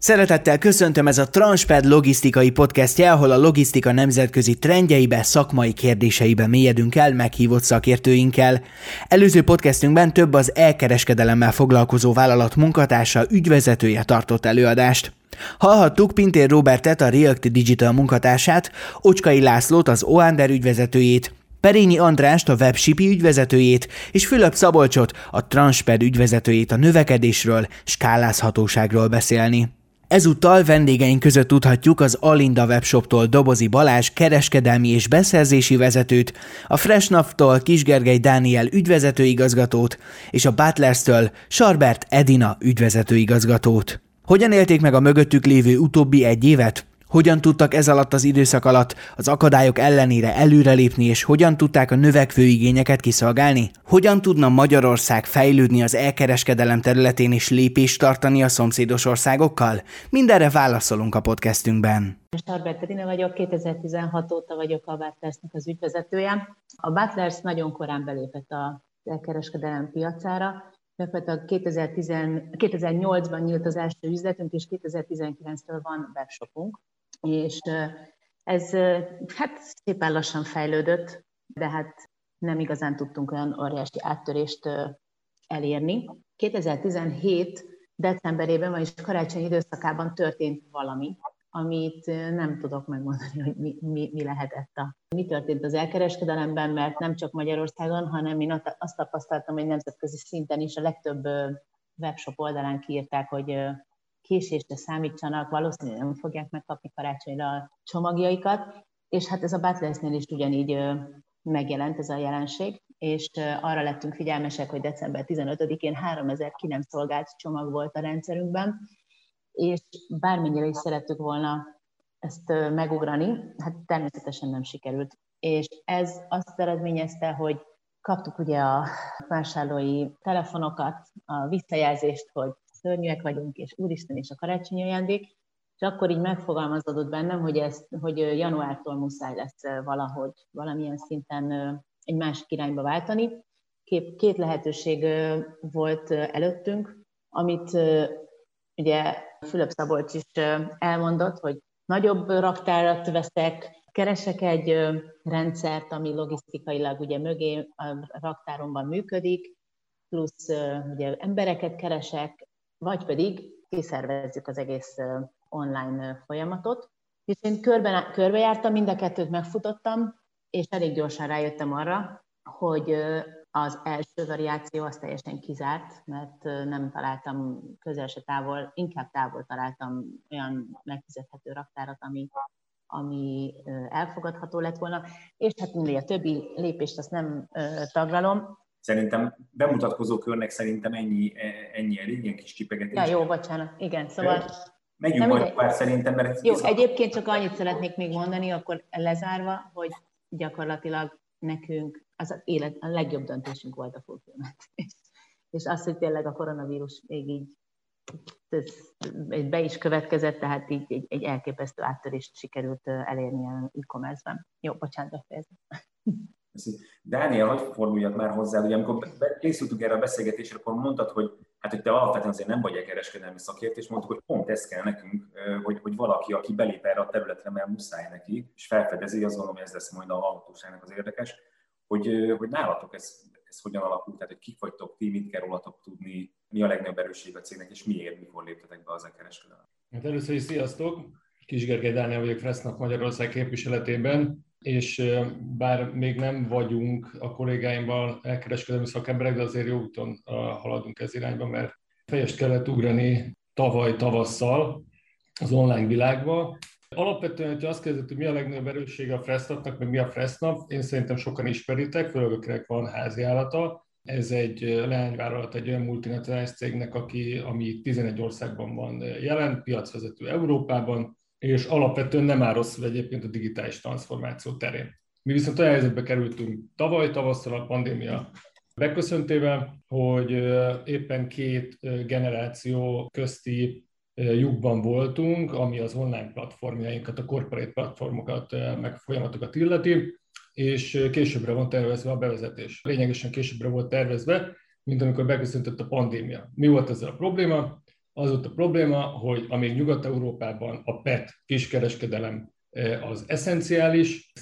Szeretettel köszöntöm ez a Transped logisztikai podcastje, ahol a logisztika nemzetközi trendjeibe, szakmai kérdéseibe mélyedünk el meghívott szakértőinkkel. Előző podcastünkben több az elkereskedelemmel foglalkozó vállalat munkatársa, ügyvezetője tartott előadást. Hallhattuk Pintér Robertet, a React Digital munkatársát, Ocskai Lászlót, az Oander ügyvezetőjét, Perényi Andrást, a WebShipi ügyvezetőjét, és Fülöp Szabolcsot, a Transped ügyvezetőjét a növekedésről, skálázhatóságról beszélni. Ezúttal vendégeink között tudhatjuk az Alinda webshoptól Dobozi Balázs kereskedelmi és beszerzési vezetőt, a Freshnap-tól Kisgergely Dániel ügyvezetőigazgatót és a Butlers-től Sarbert Edina ügyvezetőigazgatót. Hogyan élték meg a mögöttük lévő utóbbi egy évet? Hogyan tudtak ez alatt az időszak alatt az akadályok ellenére előrelépni, és hogyan tudták a növekvő igényeket kiszolgálni? Hogyan tudna Magyarország fejlődni az elkereskedelem területén és lépést tartani a szomszédos országokkal? Mindenre válaszolunk a podcastünkben. Starbert Edina vagyok, 2016 óta vagyok a Butlersnek az ügyvezetője. A Butlers nagyon korán belépett a elkereskedelem piacára, Gyakorlatilag 2008-ban nyílt az első üzletünk, és 2019-től van webshopunk és ez hát szépen lassan fejlődött, de hát nem igazán tudtunk olyan óriási áttörést elérni. 2017 decemberében, vagyis karácsony időszakában történt valami, amit nem tudok megmondani, hogy mi, mi, mi lehetett a... Mi történt az elkereskedelemben, mert nem csak Magyarországon, hanem én azt tapasztaltam, hogy nemzetközi szinten is a legtöbb webshop oldalán kiírták, hogy késésre számítsanak, valószínűleg nem fogják megkapni karácsonyra a csomagjaikat, és hát ez a Butlers-nél is ugyanígy megjelent ez a jelenség, és arra lettünk figyelmesek, hogy december 15-én 3000 ki nem szolgált csomag volt a rendszerünkben, és bármennyire is szerettük volna ezt megugrani, hát természetesen nem sikerült. És ez azt eredményezte, hogy kaptuk ugye a vásárlói telefonokat, a visszajelzést, hogy szörnyűek vagyunk, és úristen, és a karácsonyi ajándék, és akkor így megfogalmazódott bennem, hogy, ez, hogy januártól muszáj lesz valahogy valamilyen szinten egy másik irányba váltani. Két lehetőség volt előttünk, amit ugye Fülöp Szabolcs is elmondott, hogy nagyobb raktárat veszek, keresek egy rendszert, ami logisztikailag ugye mögé a raktáromban működik, plusz ugye embereket keresek, vagy pedig kiszervezzük az egész online folyamatot. És én körbe, körbejártam, mind a kettőt megfutottam, és elég gyorsan rájöttem arra, hogy az első variáció az teljesen kizárt, mert nem találtam közel se távol, inkább távol találtam olyan megfizethető raktárat, ami, ami elfogadható lett volna, és hát mindig a többi lépést azt nem taglalom, Szerintem bemutatkozó körnek szerintem ennyi, e, ennyi elég, ilyen kis csipegetés. Ja, jó, bocsánat, igen, szóval... Megyünk majd pár szerintem, mert... Jó, egyébként csak annyit szeretnék még mondani, akkor lezárva, hogy gyakorlatilag nekünk az, az élet, a legjobb döntésünk volt a fulfillment. És az, hogy tényleg a koronavírus még így ez be is következett, tehát így egy, egy elképesztő áttörést sikerült elérni a e-commerce-ben. Jó, bocsánat, befejezem. Dániel, hogy forduljak már hozzá, ugye amikor készültünk erre a beszélgetésre, akkor mondtad, hogy hát hogy te alapvetően azért nem vagy egy kereskedelmi szakért, és mondtuk, hogy pont ez kell nekünk, hogy, hogy valaki, aki belép erre a területre, mert muszáj neki, és felfedezi, azt gondolom, ez lesz majd a hallgatóságnak az érdekes, hogy, hogy nálatok ez, ez hogyan alakult, tehát hogy kik vagytok ti, mit kell rólatok tudni, mi a legnagyobb erősség a cégnek, és miért, mikor léptetek be az a kereskedelem. Hát először is sziasztok! Kis Gergely Dániel vagyok Fresznak Magyarország képviseletében és bár még nem vagyunk a kollégáimmal elkereskedelmi szakemberek, de azért jó úton haladunk ez irányba, mert fejest kellett ugrani tavaly tavasszal az online világba. Alapvetően, hogyha azt kérdezik, hogy mi a legnagyobb erőssége a Fressnapnak, meg mi a Fressnap, én szerintem sokan ismeritek, főleg akinek van házi állata. Ez egy leányvállalat egy olyan multinacionális cégnek, aki, ami 11 országban van jelen, piacvezető Európában, és alapvetően nem áll rosszul egyébként a digitális transformáció terén. Mi viszont olyan helyzetbe kerültünk tavaly, tavasszal a pandémia beköszöntével, hogy éppen két generáció közti lyukban voltunk, ami az online platformjainkat, a corporate platformokat, meg folyamatokat illeti, és későbbre van tervezve a bevezetés. Lényegesen későbbre volt tervezve, mint amikor beköszöntött a pandémia. Mi volt ezzel a probléma? Az volt a probléma, hogy amíg Nyugat-Európában a PET kiskereskedelem az eszenciális,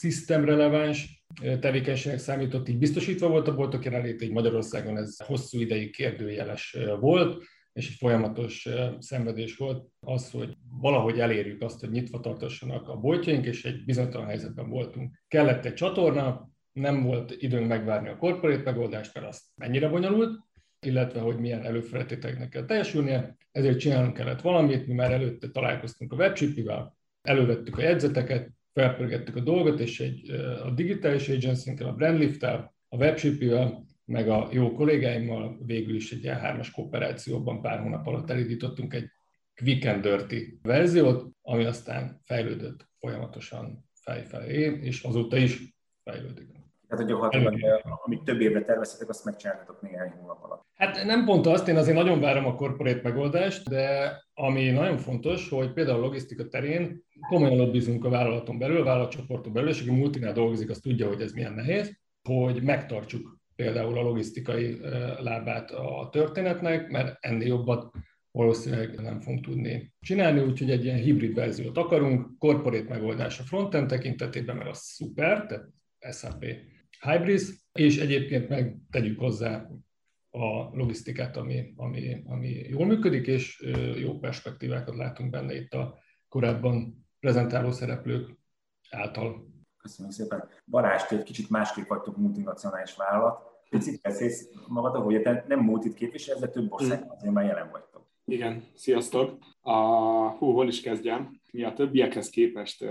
system releváns tevékenységnek számított, így biztosítva volt a boltok jelenléte, így Magyarországon ez hosszú ideig kérdőjeles volt, és egy folyamatos szenvedés volt az, hogy valahogy elérjük azt, hogy nyitva tartassanak a boltjaink, és egy bizonytalan helyzetben voltunk. Kellett egy csatorna, nem volt időnk megvárni a korporét megoldást, mert az mennyire bonyolult, illetve hogy milyen előfeltételeknek kell teljesülnie, ezért csinálnunk kellett valamit, mi már előtte találkoztunk a webchipivel, elővettük a jegyzeteket, felpörgettük a dolgot, és egy, a digitális agency a Brandlift-tel, a webchipivel, meg a jó kollégáimmal végül is egy ilyen hármas kooperációban pár hónap alatt elindítottunk egy quick and dirty verziót, ami aztán fejlődött folyamatosan fejfelé, és azóta is fejlődik. Tehát gyakorlatilag, amit több évre terveztetek, azt megcsináltatok néhány hónap alatt. Hát nem pont azt, én azért nagyon várom a korporét megoldást, de ami nagyon fontos, hogy például a logisztika terén komolyan lobbizunk a vállalaton belül, a vállalatcsoporton belül, és aki multinál dolgozik, az tudja, hogy ez milyen nehéz, hogy megtartsuk például a logisztikai lábát a történetnek, mert ennél jobbat valószínűleg nem fogunk tudni csinálni, úgyhogy egy ilyen hibrid verziót akarunk, korporét megoldás a frontend tekintetében, mert az szuper, tehát SAP Hybris, és egyébként meg tegyük hozzá a logisztikát, ami, ami, ami jól működik, és jó perspektívákat látunk benne itt a korábban prezentáló szereplők által. Köszönöm szépen. Balázs, egy kicsit másképp vagytok multinacionális vállalat. Picit beszélsz magadról, hogy te nem multit képviselsz, de több országban azért már jelen vagytok. Igen, sziasztok. A, hú, hol is kezdjem? Mi a többiekhez képest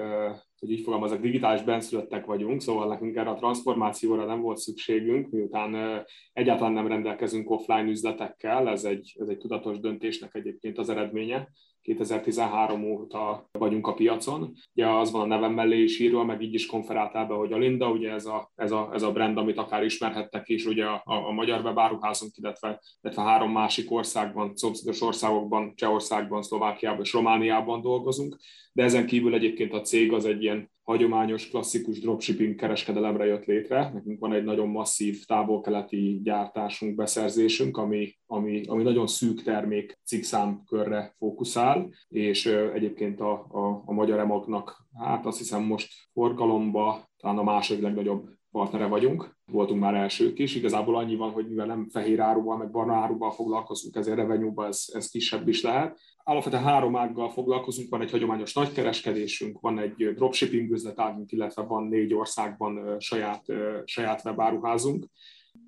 hogy így fogalmazok, digitális benszülöttek vagyunk, szóval nekünk erre a transformációra nem volt szükségünk, miután egyáltalán nem rendelkezünk offline üzletekkel, ez egy, ez egy tudatos döntésnek egyébként az eredménye. 2013 óta vagyunk a piacon. Ugye az van a nevem mellé is írva, meg így is konferáltál be, hogy a Linda, ugye ez a, ez a, ez a brand, amit akár ismerhettek is, ugye a, a, magyar webáruházunk, illetve, illetve három másik országban, szomszédos országokban, Csehországban, Szlovákiában és Romániában dolgozunk, de ezen kívül egyébként a cég az egy ilyen hagyományos, klasszikus dropshipping kereskedelemre jött létre. Nekünk van egy nagyon masszív távol-keleti gyártásunk, beszerzésünk, ami, ami, ami nagyon szűk termék cikszám körre fókuszál, és egyébként a, a, a magyar emagnak, hát azt hiszem most forgalomba talán a második legnagyobb partnere vagyunk, voltunk már elsők is. Igazából annyi van, hogy mivel nem fehér áruval, meg barna áruval foglalkozunk, ezért revenue ez, ez kisebb is lehet. Alapvetően három ággal foglalkozunk, van egy hagyományos nagykereskedésünk, van egy dropshipping üzletágunk, illetve van négy országban saját, saját webáruházunk.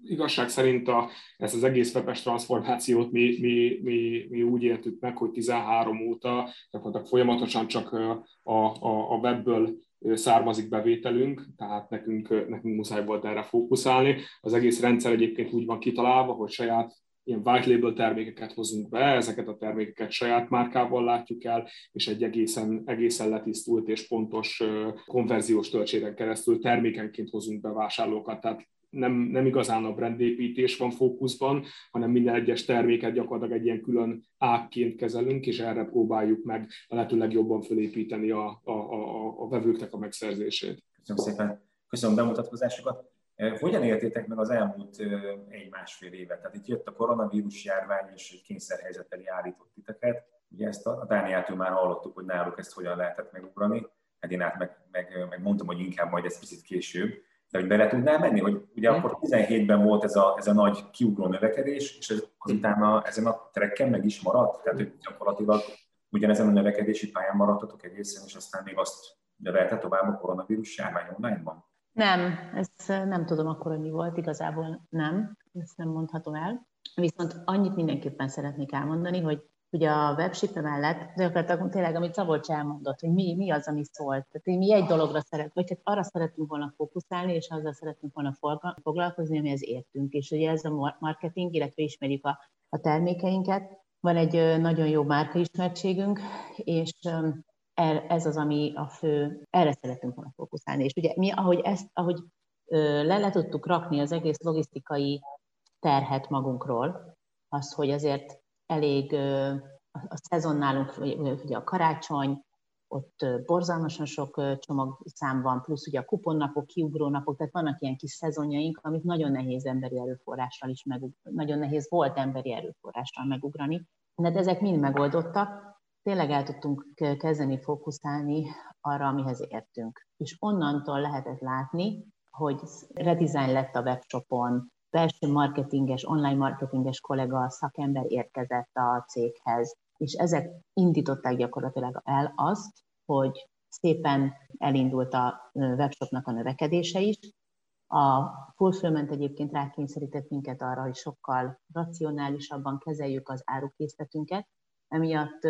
Igazság szerint a, ezt az egész webes transformációt mi, mi, mi, mi úgy éltük meg, hogy 13 óta gyakorlatilag folyamatosan csak a, a, a webből származik bevételünk, tehát nekünk, nekünk muszáj volt erre fókuszálni. Az egész rendszer egyébként úgy van kitalálva, hogy saját ilyen white label termékeket hozunk be, ezeket a termékeket saját márkával látjuk el, és egy egészen, egészen letisztult és pontos konverziós töltséren keresztül termékenként hozunk be vásárlókat. Tehát nem, nem igazán a brandépítés van fókuszban, hanem minden egyes terméket gyakorlatilag egy ilyen külön ágként kezelünk, és erre próbáljuk meg a lehető legjobban felépíteni a, a, a, a vevőknek a megszerzését. Köszönöm szépen. Köszönöm a bemutatkozásokat. Hogyan éltétek meg az elmúlt egy-másfél évet? Tehát itt jött a koronavírus járvány, és egy kényszerhelyzettel állított titeket. Ugye ezt a Dániától már hallottuk, hogy náluk ezt hogyan lehetett megugrani. Edinát meg, meg, meg mondtam, hogy inkább majd ez picit később. De hogy bele tudnál menni, hogy ugye akkor 17-ben volt ez a, ez a nagy kiugró növekedés, és ez, utána ezen a trekken meg is maradt? Tehát hogy gyakorlatilag ugyanezen a növekedési pályán maradtatok egészen, és aztán még azt növelte tovább a koronavírus járvány online-ban? Nem, ezt nem tudom akkor, hogy mi volt, igazából nem, ezt nem mondhatom el. Viszont annyit mindenképpen szeretnék elmondani, hogy ugye a webship mellett, gyakorlatilag tényleg, amit Szabolcs elmondott, hogy mi, mi az, ami szólt. Tehát mi egy dologra szeret, vagy hát arra szeretünk volna fókuszálni, és azzal szeretünk volna foglalkozni, amihez értünk. És ugye ez a marketing, illetve ismerjük a, a termékeinket. Van egy nagyon jó márkaismertségünk, és ez az, ami a fő, erre szeretünk volna fókuszálni. És ugye mi, ahogy ezt, ahogy le, le tudtuk rakni az egész logisztikai terhet magunkról, az, hogy azért elég a szezon nálunk, ugye a karácsony, ott borzalmasan sok csomagszám van, plusz ugye a kuponnapok, kiugró napok, tehát vannak ilyen kis szezonjaink, amit nagyon nehéz emberi erőforrással is meg, nagyon nehéz volt emberi erőforrással megugrani, De ezek mind megoldottak, tényleg el tudtunk kezdeni fókuszálni arra, amihez értünk. És onnantól lehetett látni, hogy redesign lett a webshopon, belső marketinges, online marketinges kollega, szakember érkezett a céghez, és ezek indították gyakorlatilag el azt, hogy szépen elindult a webshopnak a növekedése is. A fulfillment egyébként rákényszerített minket arra, hogy sokkal racionálisabban kezeljük az árukészletünket, emiatt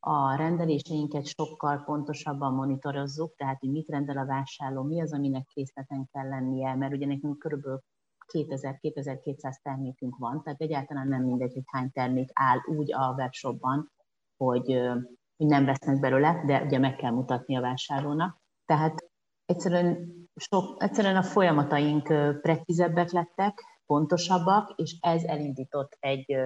a rendeléseinket sokkal pontosabban monitorozzuk, tehát hogy mit rendel a vásárló, mi az, aminek készleten kell lennie, mert ugye nekünk körülbelül 2000-2200 termékünk van, tehát egyáltalán nem mindegy, hogy hány termék áll úgy a webshopban, hogy, hogy nem vesznek belőle, de ugye meg kell mutatni a vásárlónak. Tehát egyszerűen, sok, egyszerűen a folyamataink precízebbek lettek, pontosabbak, és ez elindított egy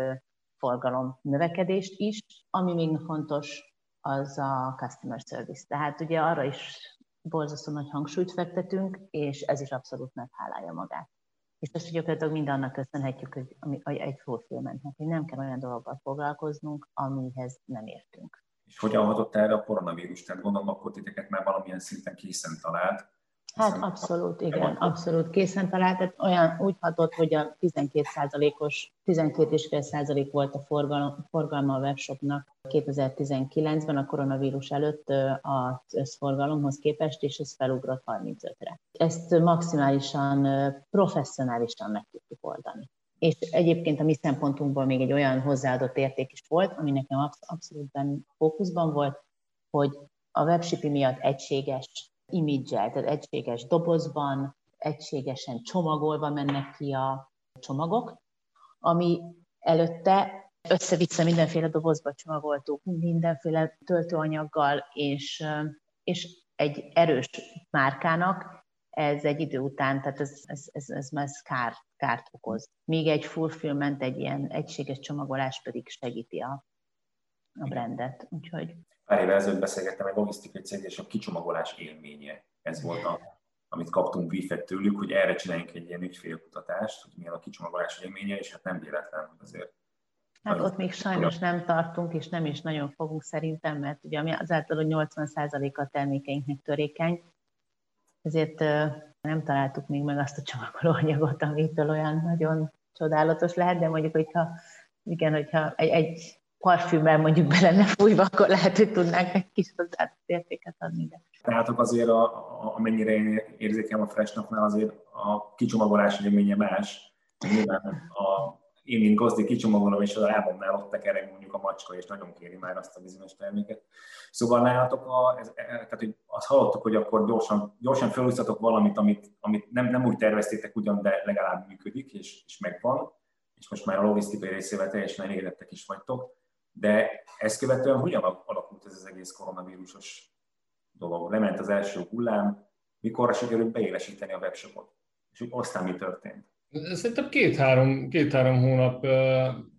forgalom növekedést is, ami még fontos, az a customer service. Tehát ugye arra is borzasztó nagy hangsúlyt fektetünk, és ez is abszolút meghálálja magát. És ezt gyakorlatilag mindannak köszönhetjük, hogy, ami, hogy egy fulfillmentnek, hogy nem kell olyan dolgokkal foglalkoznunk, amihez nem értünk. És hogyan hatott erre a koronavírus? Tehát gondolom, akkor titeket már valamilyen szinten készen talált, Hát abszolút, igen, abszolút készen talált. Tehát olyan úgy hatott, hogy a 12%-os, 12,5% volt a forgalma, forgalma a webshopnak 2019-ben, a koronavírus előtt az összforgalomhoz képest, és ez felugrott 35-re. Ezt maximálisan professzionálisan meg tudtuk oldani. És egyébként a mi szempontunkból még egy olyan hozzáadott érték is volt, ami nekem abszolút fókuszban volt, hogy a webshipping miatt egységes imidzsel, tehát egységes dobozban, egységesen csomagolva mennek ki a csomagok, ami előtte össze-vissza mindenféle dobozba csomagoltuk, mindenféle töltőanyaggal, és, és egy erős márkának ez egy idő után, tehát ez, ez, ez, ez, ez kár, kárt okoz. Még egy fulfillment, egy ilyen egységes csomagolás pedig segíti a, a brandet. Úgyhogy pár évvel ezelőtt beszélgettem egy logisztikai cég, és a kicsomagolás élménye. Ez volt a, amit kaptunk briefet tőlük, hogy erre csináljunk egy ilyen ügyfélkutatást, hogy milyen a kicsomagolás élménye, és hát nem véletlen, hogy azért Hát ott még sajnos nem tartunk, és nem is nagyon fogunk szerintem, mert ugye azáltal, hogy 80%-a a termékeinknek törékeny, ezért nem találtuk még meg azt a csomagolóanyagot, amitől olyan nagyon csodálatos lehet, de mondjuk, hogyha igen, hogyha egy, egy parfümmel mondjuk be lenne fújva, akkor lehet, hogy tudnánk egy kis hozzáadott értéket adni. De. Tehát azért, a, a, amennyire én érzékelem a Freshnapnál, azért a kicsomagolás élménye más. Nyilván a, én, mint gazdi kicsomagolom, és az álmomnál ott tekerek mondjuk a macska, és nagyon kéri már azt a bizonyos terméket. Szóval nálatok, a, ez, e, tehát, hogy azt hallottuk, hogy akkor gyorsan, gyorsan felúsztatok valamit, amit, amit nem, nem úgy terveztétek ugyan, de legalább működik, és, és megvan, és most már a logisztikai részével teljesen elégedettek is vagytok de ezt követően hogyan alakult ez az egész koronavírusos dolog? Lement az első hullám, mikorra sikerült beélesíteni a webshopot? És aztán mi történt? Szerintem két-három, két-három hónap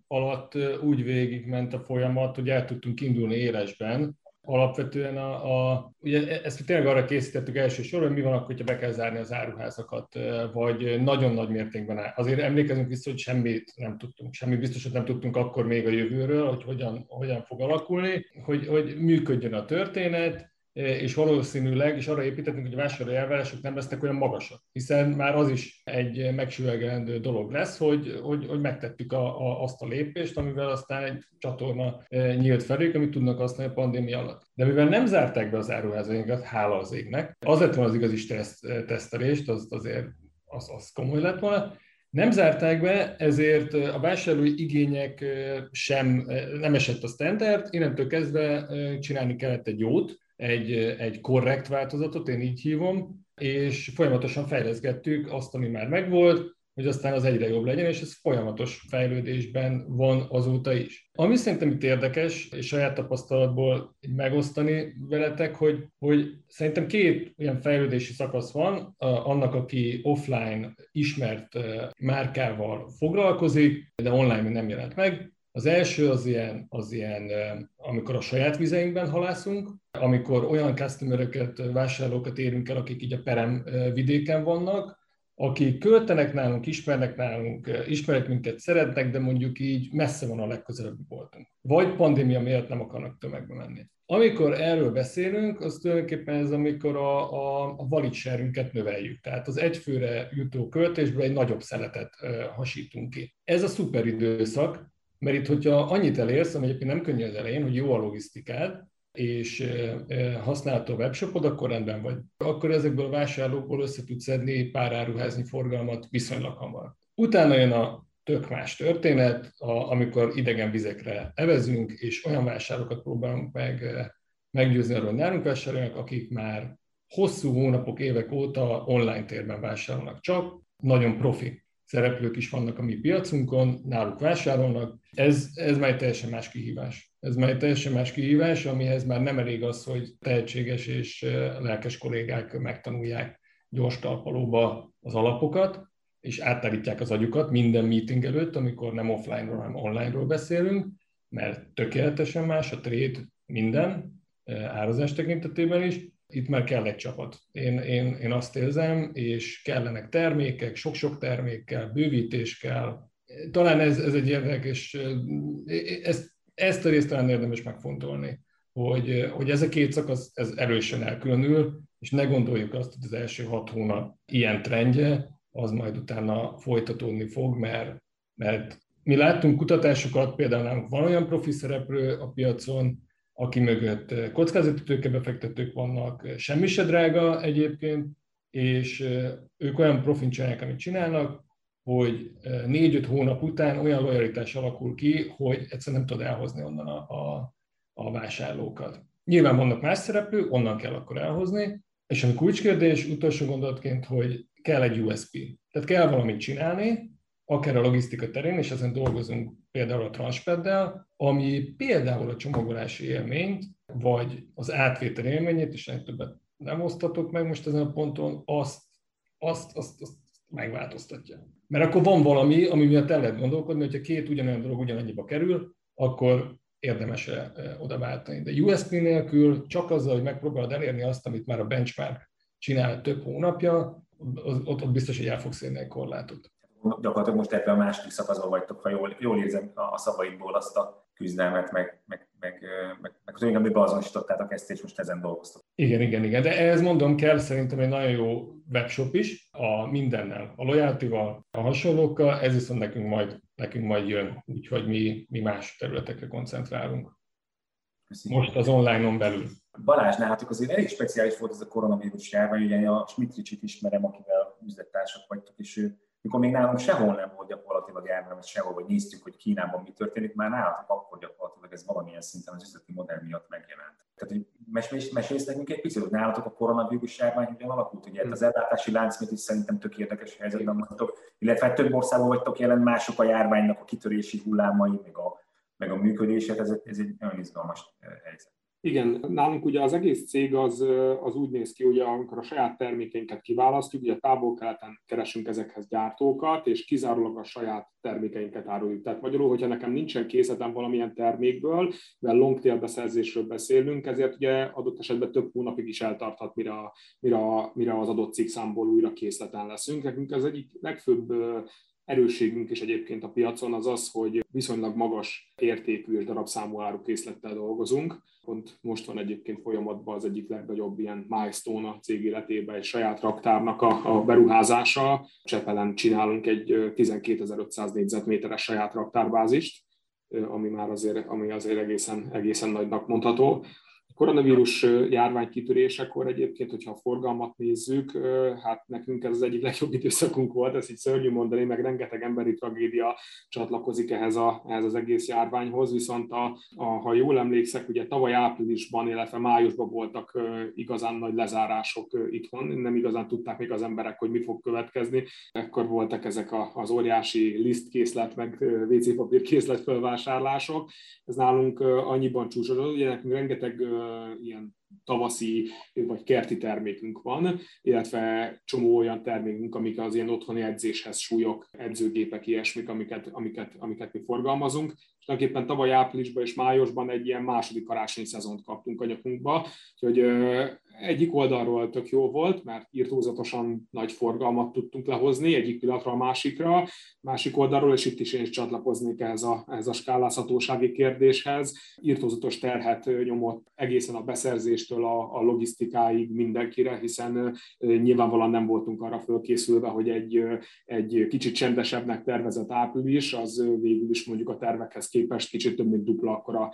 alatt úgy végigment a folyamat, hogy el tudtunk indulni élesben, alapvetően a, a, ugye ezt tényleg arra készítettük elsősorban, hogy mi van akkor, hogyha be kell zárni az áruházakat, vagy nagyon nagy mértékben. Azért emlékezünk vissza, hogy semmit nem tudtunk, semmi biztosat nem tudtunk akkor még a jövőről, hogy hogyan, hogyan fog alakulni, hogy, hogy működjön a történet, és valószínűleg, és arra építettünk, hogy a vásárlói elvárások nem lesznek olyan magasak, hiszen már az is egy megsüvegelendő dolog lesz, hogy, hogy, hogy megtettük a, a, azt a lépést, amivel aztán egy csatorna nyílt felük, amit tudnak használni a pandémia alatt. De mivel nem zárták be az áruházainkat, hála az égnek, az lett volna az igazi teszt, tesztelést, az azért az, az komoly lett volna, nem zárták be, ezért a vásárlói igények sem nem esett a standard, innentől kezdve csinálni kellett egy jót, egy, egy korrekt változatot, én így hívom, és folyamatosan fejleszgettük azt, ami már megvolt, hogy aztán az egyre jobb legyen, és ez folyamatos fejlődésben van azóta is. Ami szerintem itt érdekes, és saját tapasztalatból megosztani veletek, hogy, hogy szerintem két olyan fejlődési szakasz van, annak, aki offline ismert márkával foglalkozik, de online még nem jelent meg, az első az ilyen, az ilyen, amikor a saját vizeinkben halászunk, amikor olyan customereket, vásárlókat érünk el, akik így a perem vidéken vannak, akik költenek nálunk, ismernek nálunk, ismerek minket, szeretnek, de mondjuk így messze van a legközelebbi voltunk. Vagy pandémia miatt nem akarnak tömegbe menni. Amikor erről beszélünk, az tulajdonképpen ez, amikor a, a, a validserünket növeljük. Tehát az egyfőre jutó költésből egy nagyobb szeletet hasítunk ki. Ez a szuper időszak, mert itt, hogyha annyit elérsz, ami egyébként nem könnyű az elején, hogy jó a logisztikád, és használható a webshopod, akkor rendben vagy. Akkor ezekből a vásárlókból össze tudsz szedni pár áruházni forgalmat viszonylag hamar. Utána jön a tök más történet, a, amikor idegen vizekre evezünk, és olyan vásárlókat próbálunk meg meggyőzni arról, hogy nálunk vásárolnak, akik már hosszú hónapok, évek óta online térben vásárolnak csak, nagyon profi szereplők is vannak a mi piacunkon, náluk vásárolnak. Ez, ez már egy teljesen más kihívás. Ez már egy teljesen más kihívás, amihez már nem elég az, hogy tehetséges és lelkes kollégák megtanulják gyors talpalóba az alapokat, és átállítják az agyukat minden meeting előtt, amikor nem offline-ról, hanem online-ról beszélünk, mert tökéletesen más a trade minden, árazás tekintetében is, itt már kell egy csapat. Én, én, én azt érzem, és kellenek termékek, sok-sok termék kell, bővítés kell. Talán ez, ez egy érdekes, ezt, ezt a részt talán érdemes megfontolni, hogy, hogy ez a két szakasz ez erősen elkülönül, és ne gondoljuk azt, hogy az első hat hónap ilyen trendje, az majd utána folytatódni fog, mert, mert mi láttunk kutatásokat, például nálunk van olyan profi szereplő a piacon, aki mögött eh, kockázati tőkebefektetők vannak, eh, semmi se drága egyébként, és eh, ők olyan profin csinálják, amit csinálnak, hogy négy-öt hónap után olyan lojalitás alakul ki, hogy egyszerűen nem tud elhozni onnan a, a, a vásárlókat. Nyilván vannak más szereplők, onnan kell akkor elhozni, és a kulcskérdés utolsó gondolatként, hogy kell egy USP. Tehát kell valamit csinálni, akár a logisztika terén, és ezen dolgozunk például a Transpeddel, ami például a csomagolási élményt, vagy az átvétel élményét, és többet nem osztatok meg most ezen a ponton, azt, azt, azt, azt megváltoztatja. Mert akkor van valami, ami miatt el lehet gondolkodni, hogyha két ugyanolyan dolog ugyanannyiba kerül, akkor érdemes -e oda váltani. De USP nélkül csak azzal, hogy megpróbálod elérni azt, amit már a benchmark csinál több hónapja, ott, ott biztos, hogy el fogsz érni egy korlátot gyakorlatilag most ebben a második szakaszban vagytok, ha jól, jól érzem a szavaidból azt a küzdelmet, meg, meg, meg, meg, meg tulajdonképpen beazonosítottátok ezt, és most ezen dolgoztok. Igen, igen, igen, de ehhez mondom kell szerintem egy nagyon jó webshop is, a mindennel, a loyalty-val, a hasonlókkal, ez viszont nekünk majd, nekünk majd jön, úgyhogy mi, mi más területekre koncentrálunk. Köszönjük. Most az online-on belül. Balázs, nálatok azért elég speciális volt ez a koronavírus járvány, ugye a Schmidt ismerem, akivel üzlettársak vagytok, és ő mikor még nálunk sehol nem volt gyakorlatilag elmenem, sehol, hogy néztük, hogy Kínában mi történik, már nálatok akkor gyakorlatilag ez valamilyen szinten az üzleti modell miatt megjelent. Tehát, hogy mes- mesélsz nekünk egy picit, hogy nálatok a koronavírus járvány hogyan alakult? Ugye hát az ellátási lánc is szerintem tök érdekes helyzetben vagytok, illetve hát több országban vagytok jelen, mások a járványnak a kitörési hullámai, meg a, meg a működését, ez, ez egy nagyon izgalmas eh, helyzet. Igen, nálunk ugye az egész cég az, az úgy néz ki, hogy amikor a saját termékeinket kiválasztjuk, ugye távol-keleten keresünk ezekhez gyártókat, és kizárólag a saját termékeinket áruljuk. Tehát magyarul, hogyha nekem nincsen készletem valamilyen termékből, mivel long tail beszerzésről beszélünk, ezért ugye adott esetben több hónapig is eltarthat, mire, mire, mire az adott cikkszámból újra készleten leszünk. Nekünk az egyik legfőbb erősségünk is egyébként a piacon az az, hogy viszonylag magas értékű és darabszámú árukészlettel dolgozunk. Pont most van egyébként folyamatban az egyik legnagyobb ilyen milestone a cég életében, egy saját raktárnak a, a beruházása. Csepelen csinálunk egy 12.500 négyzetméteres saját raktárbázist, ami már azért, ami azért egészen, egészen nagynak mondható koronavírus járvány kitörésekor egyébként, hogyha a forgalmat nézzük, hát nekünk ez az egyik legjobb időszakunk volt, ez így szörnyű mondani, meg rengeteg emberi tragédia csatlakozik ehhez, a, ehhez az egész járványhoz, viszont a, a, ha jól emlékszek, ugye tavaly áprilisban, illetve májusban voltak igazán nagy lezárások itthon, nem igazán tudták még az emberek, hogy mi fog következni, ekkor voltak ezek a, az óriási lisztkészlet, meg WC papír készlet felvásárlások, ez nálunk annyiban csúcsosodott, ugye nekünk rengeteg ilyen tavaszi vagy kerti termékünk van, illetve csomó olyan termékünk, amik az ilyen otthoni edzéshez súlyok, edzőgépek, ilyesmik, amiket, amiket, amiket mi forgalmazunk. És tulajdonképpen tavaly áprilisban és májusban egy ilyen második karácsonyi szezont kaptunk a nyakunkba, úgyhogy egyik oldalról tök jó volt, mert írtózatosan nagy forgalmat tudtunk lehozni egyik pillanatra a másikra, másik oldalról, és itt is én is csatlakoznék ehhez a, ehhez a skálázhatósági kérdéshez, írtózatos terhet nyomott egészen a beszerzéstől a, a logisztikáig mindenkire, hiszen nyilvánvalóan nem voltunk arra fölkészülve, hogy egy, egy kicsit csendesebbnek tervezett április, az végül is mondjuk a tervekhez képest kicsit több mint dupla akkora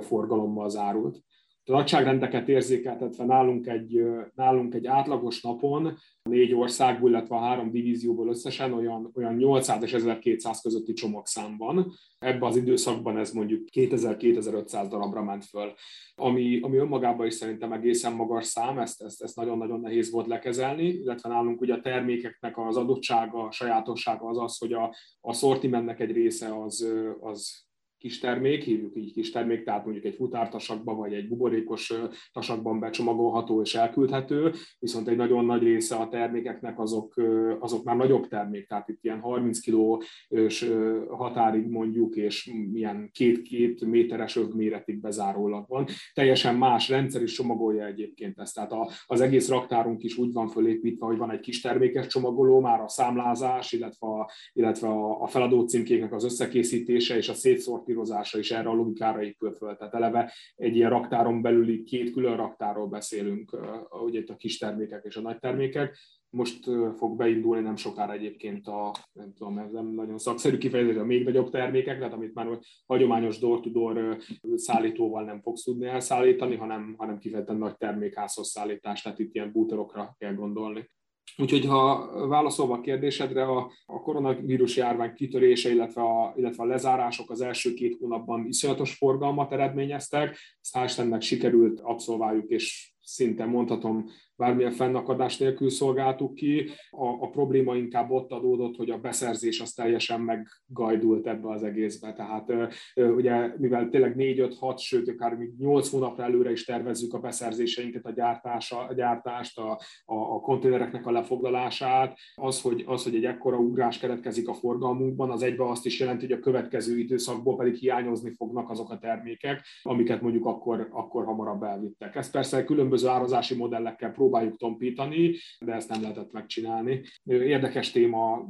forgalommal zárult nagyságrendeket érzékeltetve nálunk egy, nálunk egy átlagos napon négy országból, illetve a három divízióból összesen olyan, olyan 800 és 1200 közötti csomagszám van. Ebben az időszakban ez mondjuk 2000-2500 darabra ment föl, ami, ami önmagában is szerintem egészen magas szám, ezt, ezt, ezt nagyon-nagyon nehéz volt lekezelni, illetve nálunk ugye a termékeknek az adottsága, a sajátossága az az, hogy a, a szortimentnek egy része az, az kis termék, hívjuk így kis termék, tehát mondjuk egy futártasakban vagy egy buborékos tasakban becsomagolható és elküldhető, viszont egy nagyon nagy része a termékeknek azok, azok már nagyobb termék, tehát itt ilyen 30 kilós határig mondjuk, és milyen két-két méteres övméretig bezárólag van. Teljesen más rendszer is csomagolja egyébként ezt, tehát az egész raktárunk is úgy van fölépítve, hogy van egy kis termékes csomagoló, már a számlázás, illetve a, illetve a feladó címkéknek az összekészítése és a szétszort finanszírozása is erre a logikára épül föl. Tehát eleve egy ilyen raktáron belüli két külön raktáról beszélünk, ugye itt a kis termékek és a nagy termékek. Most fog beindulni nem sokára egyébként a, nem tudom, ez nem nagyon szakszerű kifejezés, a még nagyobb termékek, tehát amit már hagyományos door-to-door szállítóval nem fogsz tudni elszállítani, hanem, hanem kifejezetten nagy termékházhoz szállítás, tehát itt ilyen bútorokra kell gondolni. Úgyhogy ha válaszolva a kérdésedre, a, a koronavírus járvány kitörése, illetve a, illetve a lezárások az első két hónapban iszonyatos forgalmat eredményeztek, ezt hál' sikerült abszolváljuk, és szinte mondhatom bármilyen fennakadás nélkül szolgáltuk ki. A, a probléma inkább ott adódott, hogy a beszerzés az teljesen meggajdult ebbe az egészbe. Tehát ugye, mivel tényleg 4-5-6, sőt, akár még 8 hónapra előre is tervezzük a beszerzéseinket, a, gyártása, a gyártást, a, a, a konténereknek a lefoglalását, az hogy, az, hogy egy ekkora ugrás keretkezik a forgalmunkban, az egybe azt is jelenti, hogy a következő időszakból pedig hiányozni fognak azok a termékek, amiket mondjuk akkor, akkor hamarabb elvittek. Ez persze különböző árazási modellekkel próbáljuk tompítani, de ezt nem lehetett megcsinálni. Érdekes téma,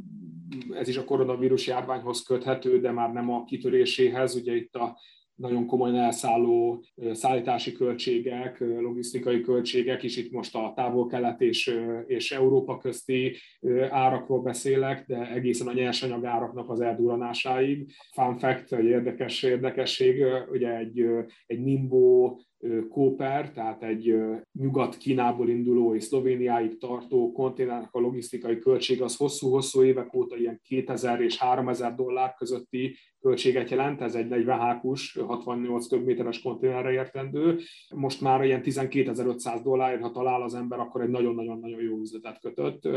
ez is a koronavírus járványhoz köthető, de már nem a kitöréséhez. Ugye itt a nagyon komolyan elszálló szállítási költségek, logisztikai költségek, és itt most a távol-kelet és, és Európa közti árakról beszélek, de egészen a nyersanyag áraknak az elduranásáig. Fun fact, egy érdekes érdekesség, ugye egy, egy Nimbo Kóper, tehát egy nyugat-Kínából induló és Szlovéniáig tartó konténernek a logisztikai költség az hosszú-hosszú évek óta ilyen 2000 és 3000 dollár közötti költséget jelent, ez egy 40 hákus, 68 köbméteres konténerre értendő. Most már ilyen 12.500 dollárért, ha talál az ember, akkor egy nagyon-nagyon-nagyon jó üzletet kötött.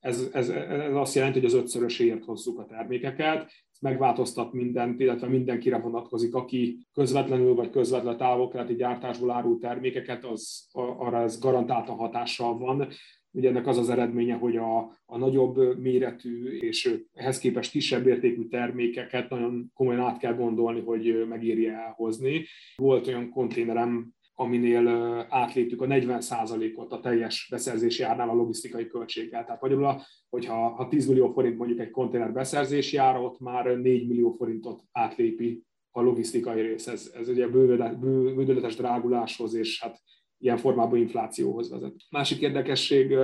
Ez, ez, ez azt jelenti, hogy az ötszöröséért hozzuk a termékeket, ez megváltoztat mindent, illetve mindenkire vonatkozik, aki közvetlenül vagy közvetlen távol-keleti gyártásból árul termékeket, az, arra ez garantáltan hatással van. Ugye ennek az az eredménye, hogy a, a nagyobb méretű és ehhez képest kisebb értékű termékeket nagyon komolyan át kell gondolni, hogy megírja elhozni. Volt olyan konténerem, aminél átléptük a 40%-ot a teljes beszerzési árnál a logisztikai költséggel. Tehát magyarul, hogyha ha 10 millió forint mondjuk egy konténer beszerzési ára, ott már 4 millió forintot átlépi a logisztikai rész. Ez, ez ugye bődöletes dráguláshoz és hát ilyen formában inflációhoz vezet. Másik érdekesség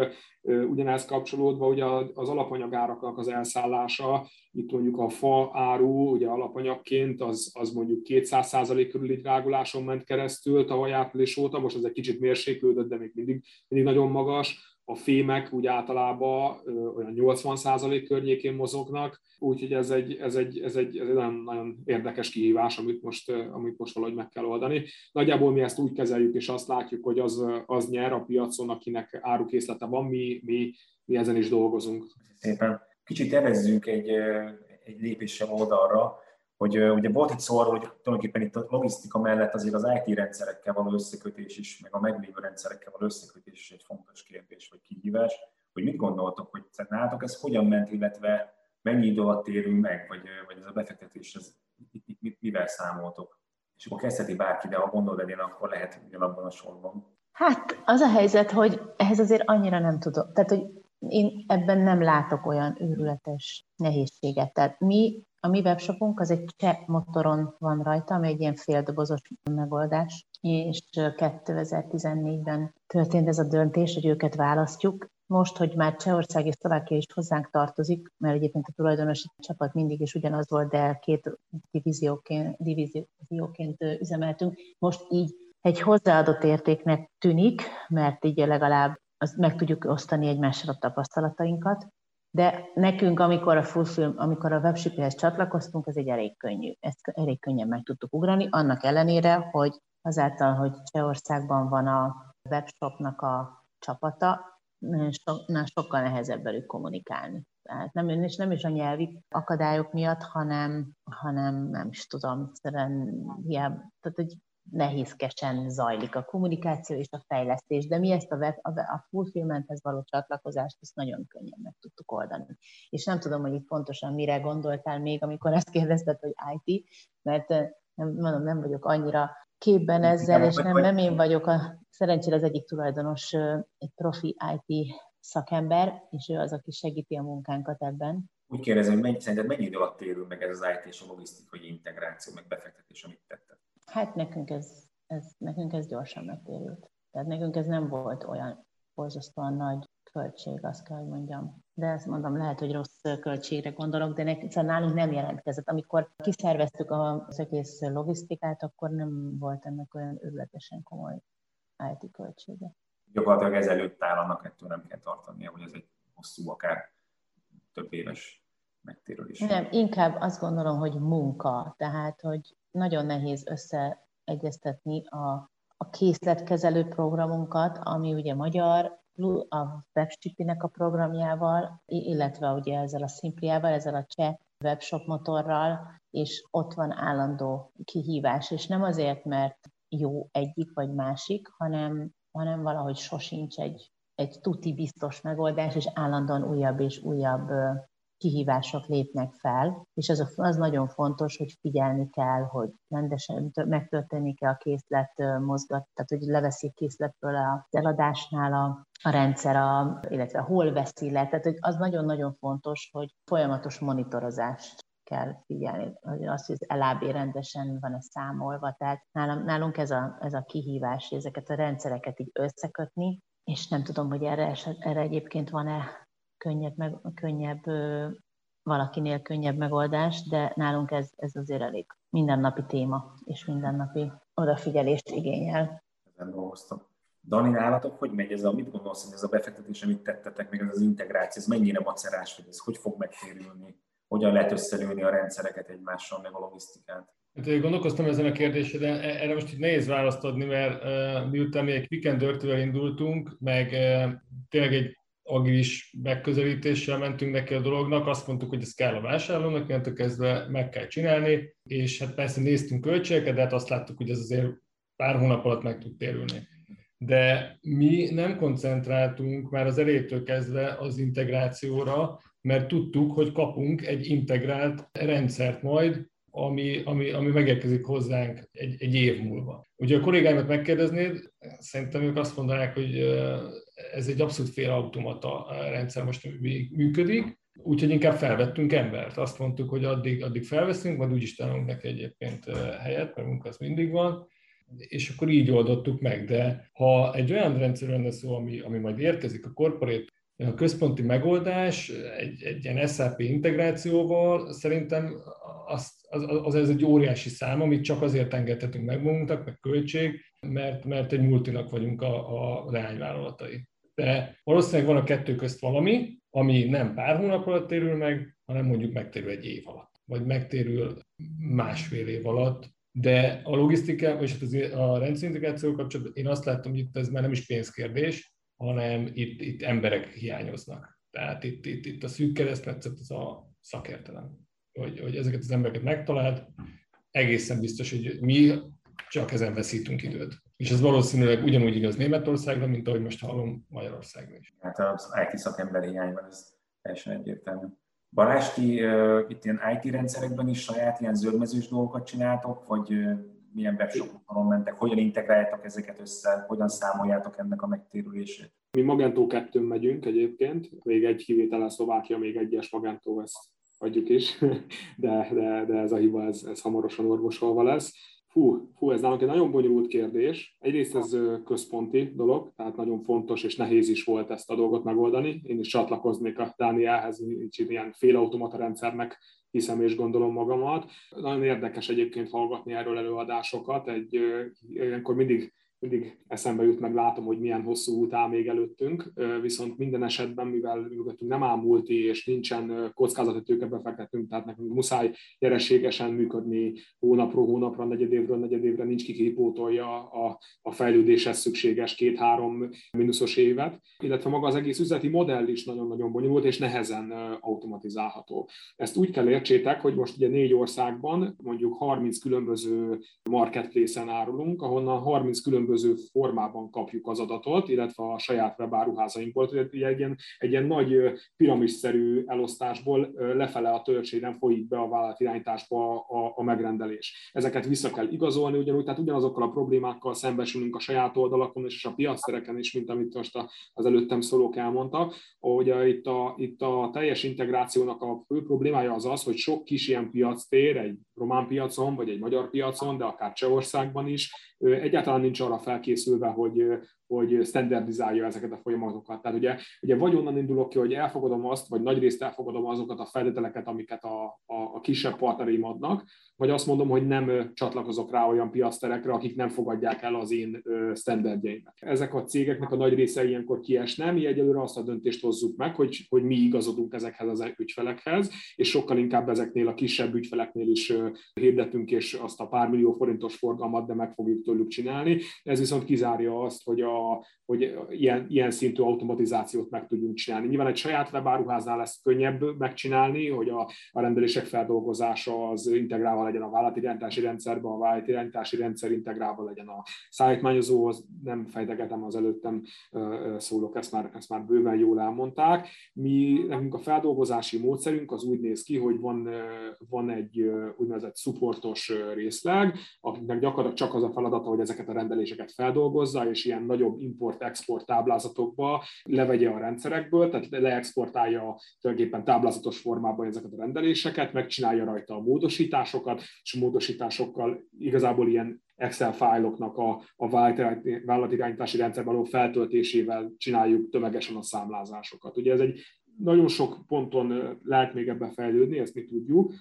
ugyanez kapcsolódva, ugye az alapanyagáraknak az elszállása, itt mondjuk a fa áru, ugye alapanyagként, az, az mondjuk 200% körüli dráguláson ment keresztül tavaly április óta, most ez egy kicsit mérséklődött, de még mindig, mindig nagyon magas a fémek úgy általában olyan 80% környékén mozognak, úgyhogy ez egy, ez egy, ez egy, ez egy nagyon, nagyon érdekes kihívás, amit most, amit most valahogy meg kell oldani. Nagyjából mi ezt úgy kezeljük, és azt látjuk, hogy az, az nyer a piacon, akinek árukészlete van, mi, mi, mi ezen is dolgozunk. Szépen. Kicsit evezzünk egy, egy lépéssel oldalra, hogy ugye volt itt szó arról, hogy tulajdonképpen itt a logisztika mellett azért az IT rendszerekkel való összekötés is, meg a meglévő rendszerekkel való összekötés is egy fontos kérdés vagy kihívás, hogy mit gondoltok, hogy nálatok ez hogyan ment, illetve mennyi idő alatt térünk meg, vagy, vagy ez a befektetés, ez, mivel számoltok? És akkor kezdheti bárki, de ha gondolod én, akkor lehet ugyanabban a sorban. Hát az a helyzet, hogy ehhez azért annyira nem tudom. Tehát, hogy én ebben nem látok olyan őrületes nehézséget. Tehát mi, a mi webshopunk az egy cseh motoron van rajta, ami egy ilyen féldobozos megoldás, és 2014-ben történt ez a döntés, hogy őket választjuk. Most, hogy már Csehország és Szlovákia is hozzánk tartozik, mert egyébként a tulajdonosi csapat mindig is ugyanaz volt, de két divízióként, divízióként üzemeltünk, most így egy hozzáadott értéknek tűnik, mert így legalább azt meg tudjuk osztani egymással a tapasztalatainkat, de nekünk, amikor a full amikor a webshiphez csatlakoztunk, az egy elég könnyű. Ezt elég könnyen meg tudtuk ugrani, annak ellenére, hogy azáltal, hogy Csehországban van a webshopnak a csapata, so, sokkal nehezebb velük kommunikálni. Tehát nem, és nem is a nyelvi akadályok miatt, hanem, hanem nem is tudom, szerintem hiába, tehát hogy nehézkesen zajlik a kommunikáció és a fejlesztés, de mi ezt a, web, a, a fulfillmenthez való csatlakozást ezt nagyon könnyen meg tudtuk oldani. És nem tudom, hogy itt pontosan mire gondoltál még, amikor ezt kérdezted, hogy IT, mert nem, mondom, nem vagyok annyira képben ezzel, és nem, nem én vagyok a, szerencsére az egyik tulajdonos egy profi IT szakember, és ő az, aki segíti a munkánkat ebben. Úgy kérdezem, hogy mennyi, szerinted mennyi idő alatt térül meg ez az IT és a logisztikai integráció, meg befektetés, amit tetted? Hát nekünk ez, ez, nekünk ez gyorsan megtérült. Tehát nekünk ez nem volt olyan borzasztóan nagy költség, azt kell, hogy mondjam. De ezt mondom, lehet, hogy rossz költségre gondolok, de nekünk, szóval nálunk nem jelentkezett. Amikor kiszerveztük az egész logisztikát, akkor nem volt ennek olyan őrületesen komoly IT költsége. Gyakorlatilag ezelőtt államnak ettől nem kell tartania, hogy ez egy hosszú, akár több éves megtérülés. Nem, inkább azt gondolom, hogy munka. Tehát, hogy nagyon nehéz összeegyeztetni a, a készletkezelő programunkat, ami ugye magyar, a WebStipi-nek a programjával, illetve ugye ezzel a Simpliával, ezzel a cseh webshop motorral, és ott van állandó kihívás, és nem azért, mert jó egyik vagy másik, hanem, hanem valahogy sosincs egy, egy tuti biztos megoldás, és állandóan újabb és újabb kihívások lépnek fel, és az, az nagyon fontos, hogy figyelni kell, hogy rendesen megtörténik-e a készlet mozgat, tehát hogy leveszik készletről az eladásnál a, a rendszer, a, illetve hol veszi le, tehát hogy az nagyon-nagyon fontos, hogy folyamatos monitorozást kell figyelni, hogy azt, hogy az LAB rendesen van-e számolva, tehát nálam, nálunk ez a, ez a kihívás, ezeket a rendszereket így összekötni, és nem tudom, hogy erre, erre egyébként van-e könnyebb, meg, könnyebb valakinél könnyebb megoldás, de nálunk ez, ez azért elég mindennapi téma, és mindennapi odafigyelést igényel. Ezen dolgoztam. Dani, nálatok hogy megy ez a, mit gondolsz, hogy ez a befektetés, amit tettetek, még ez az integráció, ez mennyire macerás, hogy ez hogy fog megtérülni, hogyan lehet összelőni a rendszereket egymással, meg a logisztikát? Hát gondolkoztam ezen a kérdésre, de erre most így nehéz választ adni, mert uh, miután mi egy quick and indultunk, meg uh, tényleg egy agilis megközelítéssel mentünk neki a dolognak, azt mondtuk, hogy ez kell a vásárlónak, mert kezdve meg kell csinálni, és hát persze néztünk költségeket, de hát azt láttuk, hogy ez azért pár hónap alatt meg tud térülni. De mi nem koncentráltunk már az elejétől kezdve az integrációra, mert tudtuk, hogy kapunk egy integrált rendszert majd, ami, ami, ami megérkezik hozzánk egy, egy év múlva. Ugye a kollégáimat megkérdeznéd, szerintem ők azt mondanák, hogy ez egy abszolút félautomata rendszer most működik, úgyhogy inkább felvettünk embert. Azt mondtuk, hogy addig, addig felveszünk, majd úgyis találunk neki egyébként helyet, mert munka az mindig van, és akkor így oldottuk meg. De ha egy olyan rendszer lenne szó, ami, ami majd érkezik a corporate a központi megoldás egy, egy ilyen SAP integrációval szerintem az, az, az, az egy óriási szám, amit csak azért engedhetünk meg magunknak, meg költség, mert, mert egy multinak vagyunk a, a leányvállalatai. De valószínűleg van a kettő közt valami, ami nem pár hónap alatt térül meg, hanem mondjuk megtérül egy év alatt, vagy megtérül másfél év alatt, de a logisztika, vagy hát a rendszerintegráció kapcsolatban én azt látom, hogy itt ez már nem is pénzkérdés, hanem itt, itt emberek hiányoznak. Tehát itt, itt, itt a szűk keresztmetszet az a szakértelem, hogy, hogy ezeket az embereket megtalált, egészen biztos, hogy mi csak ezen veszítünk időt. És ez valószínűleg ugyanúgy igaz Németországra, mint ahogy most hallom Magyarországra is. Hát az IT szakember hiányban ez teljesen egyértelmű. Balázs, ti uh, itt ilyen IT rendszerekben is saját ilyen zöldmezős dolgokat csináltok, vagy uh, milyen webshopokon mentek, hogyan integráljátok ezeket össze, hogyan számoljátok ennek a megtérülését? Mi Magento 2 megyünk egyébként, még egy kivételen Szlovákia, még egyes Magento, ezt adjuk is, de, de, de ez a hiba, ez, ez hamarosan orvosolva lesz. Fú, fú, ez nálunk egy nagyon bonyolult kérdés. Egyrészt ez központi dolog, tehát nagyon fontos és nehéz is volt ezt a dolgot megoldani. Én is csatlakoznék a Dánielhez, nincs ilyen félautomata rendszernek hiszem és gondolom magamat. Nagyon érdekes egyébként hallgatni erről előadásokat. Egy, ilyenkor mindig mindig eszembe jut, meg látom, hogy milyen hosszú út áll még előttünk, viszont minden esetben, mivel mögöttünk nem áll multi, és nincsen kockázati tőke befektetünk, tehát nekünk muszáj nyereségesen működni hónapról hónapra, negyedévről negyedévre, nincs ki kipótolja a, a fejlődéshez szükséges két-három mínuszos évet, illetve maga az egész üzleti modell is nagyon-nagyon bonyolult, és nehezen automatizálható. Ezt úgy kell értsétek, hogy most ugye négy országban mondjuk 30 különböző marketplace-en árulunk, ahonnan 30 különböző különböző formában kapjuk az adatot, illetve a saját webáruházainkból. Ugye egy ilyen, egy ilyen nagy piramisszerű elosztásból lefele a törzsében folyik be a vállalatirányításba a, a megrendelés. Ezeket vissza kell igazolni ugyanúgy, tehát ugyanazokkal a problémákkal szembesülünk a saját oldalakon és a piactereken is, mint amit most az előttem szólók elmondtak. Hogy itt a, itt a teljes integrációnak a fő problémája az az, hogy sok kis ilyen piactér, egy román piacon, vagy egy magyar piacon, de akár Csehországban is, egyáltalán nincs arra felkészülve, hogy, hogy standardizálja ezeket a folyamatokat. Tehát ugye, ugye vagy onnan indulok ki, hogy elfogadom azt, vagy nagyrészt elfogadom azokat a feltételeket, amiket a, a, a kisebb partnereim adnak, vagy azt mondom, hogy nem csatlakozok rá olyan piaszterekre, akik nem fogadják el az én standardjaimet. Ezek a cégeknek a nagy része ilyenkor kiesne, mi egyelőre azt a döntést hozzuk meg, hogy, hogy mi igazodunk ezekhez az ügyfelekhez, és sokkal inkább ezeknél a kisebb ügyfeleknél is hirdetünk, és azt a pár millió forintos forgalmat, de meg fogjuk tőlük csinálni. Ez viszont kizárja azt, hogy, a, hogy ilyen, ilyen szintű automatizációt meg tudjunk csinálni. Nyilván egy saját webáruháznál lesz könnyebb megcsinálni, hogy a, a rendelések feldolgozása az integrálva legyen a vállalatirányítási rendszerbe, a vállalatirányítási rendszer integrálva legyen a szállítmányozóhoz, nem fejtegetem az előttem szólok, ezt már, ezt már bőven jól elmondták. Mi, nekünk a feldolgozási módszerünk az úgy néz ki, hogy van, van egy úgynevezett supportos részleg, akinek gyakorlatilag csak az a feladata, hogy ezeket a rendeléseket feldolgozza, és ilyen nagyobb import-export táblázatokba levegye a rendszerekből, tehát leexportálja tulajdonképpen táblázatos formában ezeket a rendeléseket, megcsinálja rajta a módosításokat, és a módosításokkal igazából ilyen Excel fájloknak a, a vállalatirányítási rendszerben való feltöltésével csináljuk tömegesen a számlázásokat. Ugye ez egy nagyon sok ponton lehet még ebben fejlődni, ezt mi tudjuk,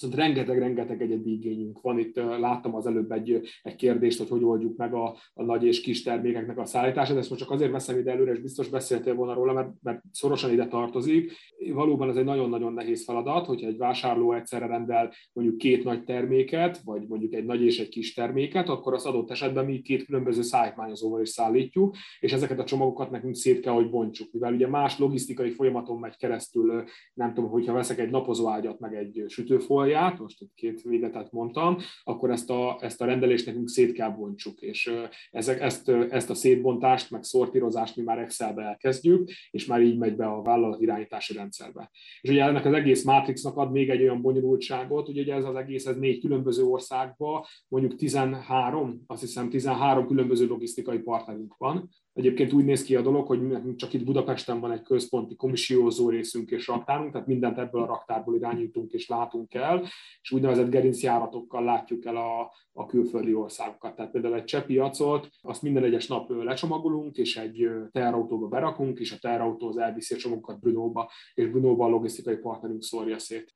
Viszont rengeteg-rengeteg egyedi igényünk van. Itt láttam az előbb egy, egy kérdést, hogy hogy oldjuk meg a, a nagy és kis termékeknek a szállítását. Ezt most csak azért veszem ide előre, és biztos beszéltél volna róla, mert, mert szorosan ide tartozik. Valóban ez egy nagyon-nagyon nehéz feladat, hogyha egy vásárló egyszerre rendel mondjuk két nagy terméket, vagy mondjuk egy nagy és egy kis terméket, akkor az adott esetben mi két különböző szállítmányozóval is szállítjuk, és ezeket a csomagokat nekünk szét kell, hogy bontsuk. Mivel ugye más logisztikai folyamaton megy keresztül, nem tudom, hogyha veszek egy napozóágyat, meg egy sütőfolyat, oldalát, most itt két végetet mondtam, akkor ezt a, ezt a rendelést nekünk szét kell bontsuk, és ezek, ezt, ezt a szétbontást, meg szortírozást mi már Excelbe elkezdjük, és már így megy be a vállalat irányítási rendszerbe. És ugye ennek az egész Matrixnak ad még egy olyan bonyolultságot, hogy ugye ez az egész, ez négy különböző országban, mondjuk 13, azt hiszem 13 különböző logisztikai partnerünk van, Egyébként úgy néz ki a dolog, hogy nekünk csak itt Budapesten van egy központi komissiózó részünk és raktárunk, tehát mindent ebből a raktárból irányítunk és látunk el, és úgynevezett gerincjáratokkal látjuk el a, a külföldi országokat. Tehát például egy cseh piacot, azt minden egyes nap lecsomagolunk, és egy teherautóba berakunk, és a teherautó az elviszi a csomagokat Brunóba, és Brunóba a logisztikai partnerünk szórja szét.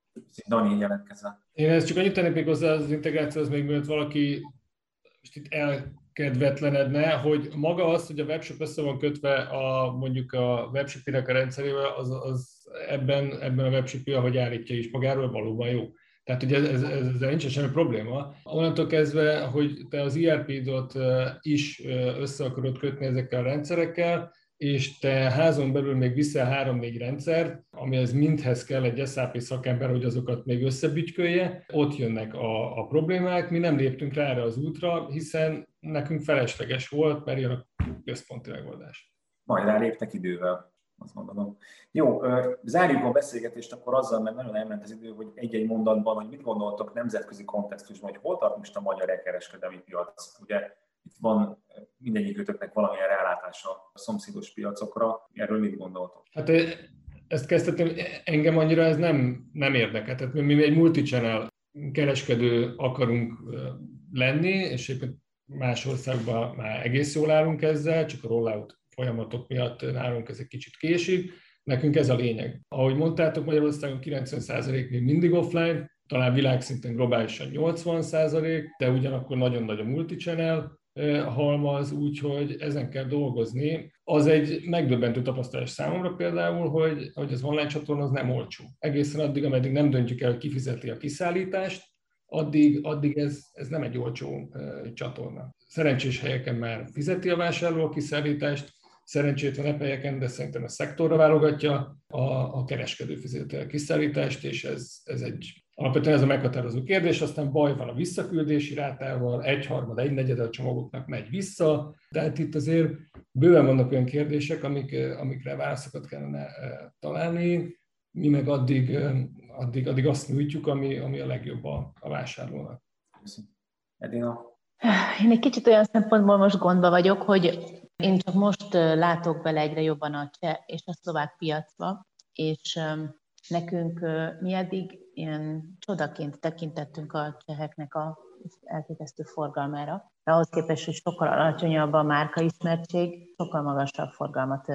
Dani jelentkezve. Én ezt csak annyit tennék még hozzá az integrációhoz, még mielőtt valaki most itt el kedvetlenedne, hogy maga az, hogy a webshop össze van kötve a, mondjuk a webshop-nek a rendszerével, az, az ebben, ebben a webshop ahogy állítja is magáról, valóban jó. Tehát ugye ez, ez, ezzel nincsen semmi probléma. Onnantól kezdve, hogy te az ERP-dot is össze akarod kötni ezekkel a rendszerekkel, és te házon belül még viszel három-négy rendszert, amihez mindhez kell egy SAP szakember, hogy azokat még összebütykölje, ott jönnek a, a problémák, mi nem léptünk rá erre az útra, hiszen nekünk felesleges volt, mert jön a központi megoldás. Majd ráléptek idővel. azt gondolom. Jó, zárjuk a beszélgetést akkor azzal, mert nagyon elment az idő, hogy egy-egy mondatban, hogy mit gondoltok nemzetközi kontextusban, hogy hol tart most a magyar elkereskedelmi piac. Ugye itt van mindegyikőtöknek valamilyen rálátása a szomszédos piacokra. Erről mit gondoltok? Hát ezt kezdtem, engem annyira ez nem, nem érdekel. Tehát mi egy multichannel kereskedő akarunk lenni, és éppen más országban már egész jól állunk ezzel, csak a rollout folyamatok miatt nálunk ez egy kicsit késik. Nekünk ez a lényeg. Ahogy mondtátok, Magyarországon 90% még mindig offline, talán világszinten globálisan 80%, de ugyanakkor nagyon nagy a multichannel, halmaz, úgyhogy ezen kell dolgozni. Az egy megdöbbentő tapasztalás számomra például, hogy, hogy az online csatorna az nem olcsó. Egészen addig, ameddig nem döntjük el, hogy kifizeti a kiszállítást, addig, addig ez, ez nem egy olcsó csatorna. Szerencsés helyeken már fizeti a vásárló a kiszállítást, szerencsétlen helyeken, de szerintem a szektorra válogatja, a, a kereskedő fizeti a kiszállítást, és ez, ez egy Alapvetően ez a meghatározó kérdés, aztán baj van a visszaküldési rátával, egyharmad, egy negyed a csomagoknak megy vissza, tehát itt azért bőven vannak olyan kérdések, amik, amikre válaszokat kellene találni, mi meg addig, addig, addig azt nyújtjuk, ami, ami a legjobb a, a vásárlónak. Edina? Én egy kicsit olyan szempontból most gondba vagyok, hogy én csak most látok bele egyre jobban a cseh és a szlovák piacba, és nekünk mi eddig ilyen csodaként tekintettünk a cseheknek a elképesztő forgalmára. De ahhoz képest, hogy sokkal alacsonyabb a márka ismertség, sokkal magasabb forgalmat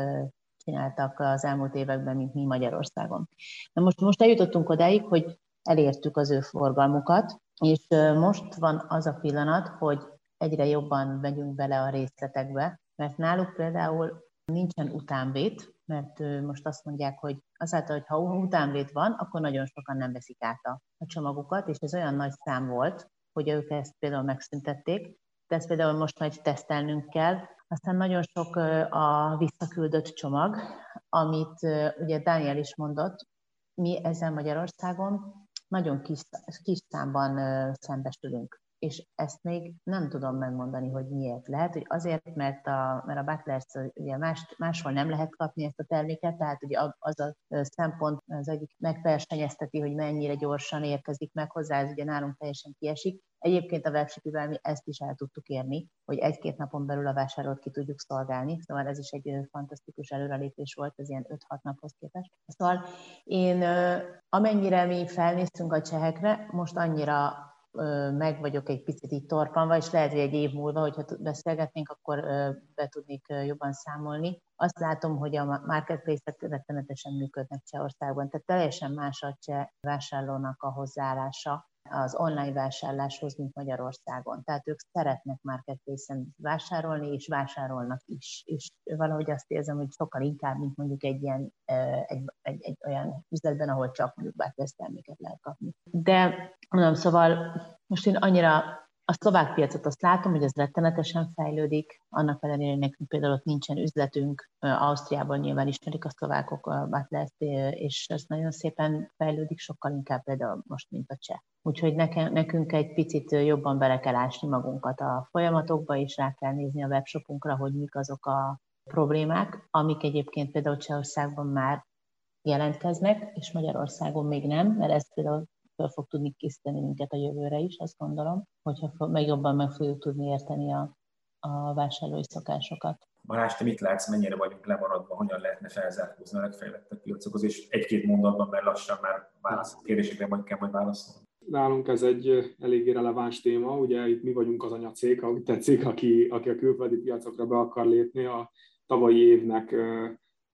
csináltak az elmúlt években, mint mi Magyarországon. Na most, most eljutottunk odáig, hogy elértük az ő forgalmukat, és most van az a pillanat, hogy egyre jobban megyünk bele a részletekbe, mert náluk például nincsen utánvét, mert most azt mondják, hogy azáltal, hogy ha utánvét van, akkor nagyon sokan nem veszik át a, csomagukat, és ez olyan nagy szám volt, hogy ők ezt például megszüntették, de ezt például most majd tesztelnünk kell. Aztán nagyon sok a visszaküldött csomag, amit ugye Dániel is mondott, mi ezzel Magyarországon nagyon kis, kis számban szembesülünk és ezt még nem tudom megmondani, hogy miért. Lehet, hogy azért, mert a, mert a Butlers ugye más, máshol nem lehet kapni ezt a terméket, tehát ugye az a szempont az egyik megversenyezteti, hogy mennyire gyorsan érkezik meg hozzá, ez ugye nálunk teljesen kiesik. Egyébként a webshipivel mi ezt is el tudtuk érni, hogy egy-két napon belül a vásárolt ki tudjuk szolgálni, szóval ez is egy fantasztikus előrelépés volt, ez ilyen 5-6 naphoz képest. Szóval én amennyire mi felnéztünk a csehekre, most annyira meg vagyok egy picit így torpanva, és lehet, hogy egy év múlva, hogyha beszélgetnénk, akkor be tudnék jobban számolni. Azt látom, hogy a marketplace-ek rettenetesen működnek Csehországban, tehát teljesen más a cseh vásárlónak a hozzáállása az online vásárláshoz, mint Magyarországon. Tehát ők szeretnek marketplace-en vásárolni, és vásárolnak is. És valahogy azt érzem, hogy sokkal inkább, mint mondjuk egy ilyen egy, egy, egy olyan üzletben, ahol csak mondjuk terméket lehet kapni. De mondom, szóval most én annyira a szlovák piacot azt látom, hogy ez rettenetesen fejlődik, annak ellenére, hogy nekünk például ott nincsen üzletünk, Ausztriában nyilván ismerik a szlovákok a Butlers, és ez nagyon szépen fejlődik, sokkal inkább például most, mint a cseh. Úgyhogy nekünk egy picit jobban bele kell ásni magunkat a folyamatokba, és rá kell nézni a webshopunkra, hogy mik azok a problémák, amik egyébként például Csehországban már jelentkeznek, és Magyarországon még nem, mert ez például fel fog tudni készíteni minket a jövőre is, azt gondolom, hogyha meg jobban meg fogjuk tudni érteni a, a vásárlói szokásokat. Balázs, te mit látsz, mennyire vagyunk lemaradva, hogyan lehetne felzárkózni a legfejlettebb piacokhoz, és egy-két mondatban, mert lassan már válasz, kérdésekre majd kell majd válaszolni. Nálunk ez egy eléggé releváns téma, ugye itt mi vagyunk az anyacég, ahogy tetszik, aki, aki a külföldi piacokra be akar lépni. A tavalyi évnek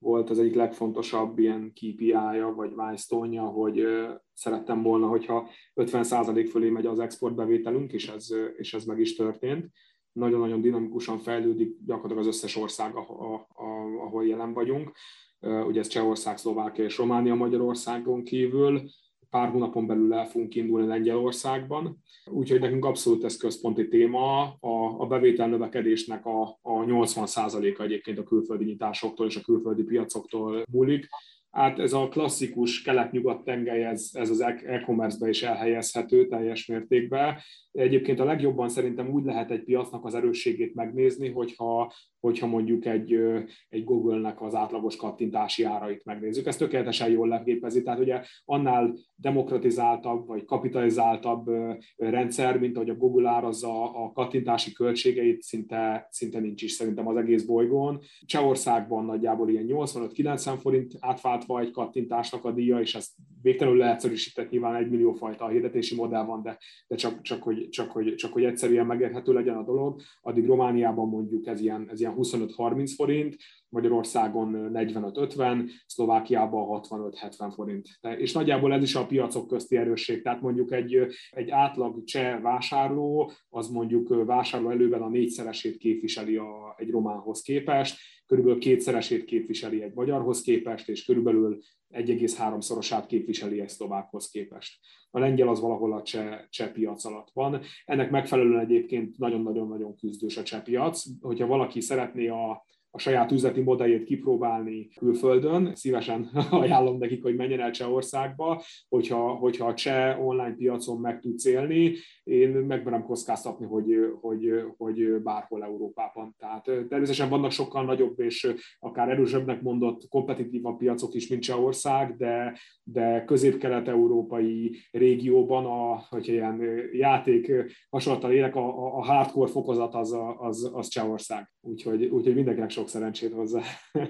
volt az egyik legfontosabb ilyen KPI-ja, vagy milestone hogy szerettem volna, hogyha 50% fölé megy az exportbevételünk, és ez, és ez meg is történt. Nagyon-nagyon dinamikusan fejlődik gyakorlatilag az összes ország, ahol jelen vagyunk. Ugye ez Csehország, Szlovákia és Románia Magyarországon kívül pár hónapon belül el fogunk indulni Lengyelországban. Úgyhogy nekünk abszolút ez központi téma. A, a bevétel növekedésnek a, a 80%-a egyébként a külföldi nyitásoktól és a külföldi piacoktól múlik. Hát ez a klasszikus kelet-nyugat tengely, ez, ez az e-commerce-be is elhelyezhető teljes mértékben. Egyébként a legjobban szerintem úgy lehet egy piacnak az erősségét megnézni, hogyha, hogyha mondjuk egy, egy Google-nek az átlagos kattintási árait megnézzük. Ez tökéletesen jól leképezi, tehát ugye annál demokratizáltabb vagy kapitalizáltabb rendszer, mint ahogy a Google árazza a kattintási költségeit, szinte, szinte nincs is szerintem az egész bolygón. Csehországban nagyjából ilyen 85-90 forint átváltva egy kattintásnak a díja, és ezt végtelenül leegyszerűsített, nyilván egy millió fajta hirdetési modell van, de, de csak, csak, hogy, csak, hogy, csak hogy egyszerűen megérhető legyen a dolog. Addig Romániában mondjuk ez ilyen, ez ilyen 25-30 forint, Magyarországon 45-50, Szlovákiában 65-70 forint. És nagyjából ez is a piacok közti erősség. Tehát mondjuk egy, egy átlag cseh vásárló, az mondjuk vásárló előben a négyszeresét képviseli a, egy románhoz képest, körülbelül kétszeresét képviseli egy magyarhoz képest, és körülbelül 1,3-szorosát képviseli egy szlovákhoz képest. A lengyel az valahol a cseh, cseh piac alatt van. Ennek megfelelően egyébként nagyon-nagyon-nagyon küzdős a cseh piac. Hogyha valaki szeretné a, a saját üzleti modelljét kipróbálni külföldön. Szívesen ajánlom nekik, hogy menjen el Csehországba, hogyha, hogyha a cseh online piacon meg tudsz élni, én megmerem kockáztatni, hogy, hogy, hogy bárhol Európában. Tehát természetesen vannak sokkal nagyobb és akár erősebbnek mondott kompetitívabb piacok is, mint Csehország, de, de közép-kelet-európai régióban, a, hogyha ilyen játék hasonlattal élek, a, a hardcore fokozat az, az, az Csehország. Úgyhogy, úgyhogy mindenkinek sok szeretséget hozzá.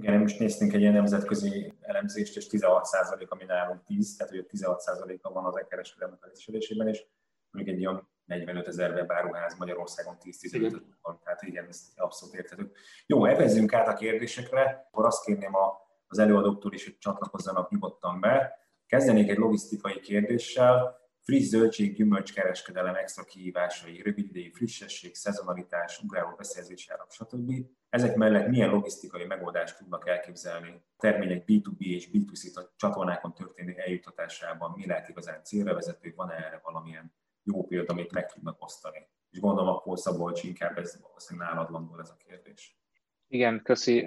Igen, most néztünk egy ilyen nemzetközi elemzést, és 16% ami nálunk 10, tehát hogy 16%-a van az e-kereskedelmek elismerésében, és mondjuk egy olyan 45 ezer webáruház Magyarországon 10-15 van, tehát igen, ez abszolút érthető. Jó, evezzünk át a kérdésekre, akkor azt kérném a, az előadóktól is, hogy csatlakozzanak nyugodtan be. Kezdenék egy logisztikai kérdéssel, friss zöldség, gyümölcs kereskedelem extra kihívásai, rövid idejű frissesség, szezonalitás, ugráló beszerzési árak, stb. Ezek mellett milyen logisztikai megoldást tudnak elképzelni a termények B2B és B2C csatornákon történő eljutatásában, mi lehet igazán célra vezető, van -e erre valamilyen jó példa, amit meg tudnak osztani? És gondolom akkor Szabolcs inkább ez valószínűleg nálad landol ez a kérdés. Igen, köszi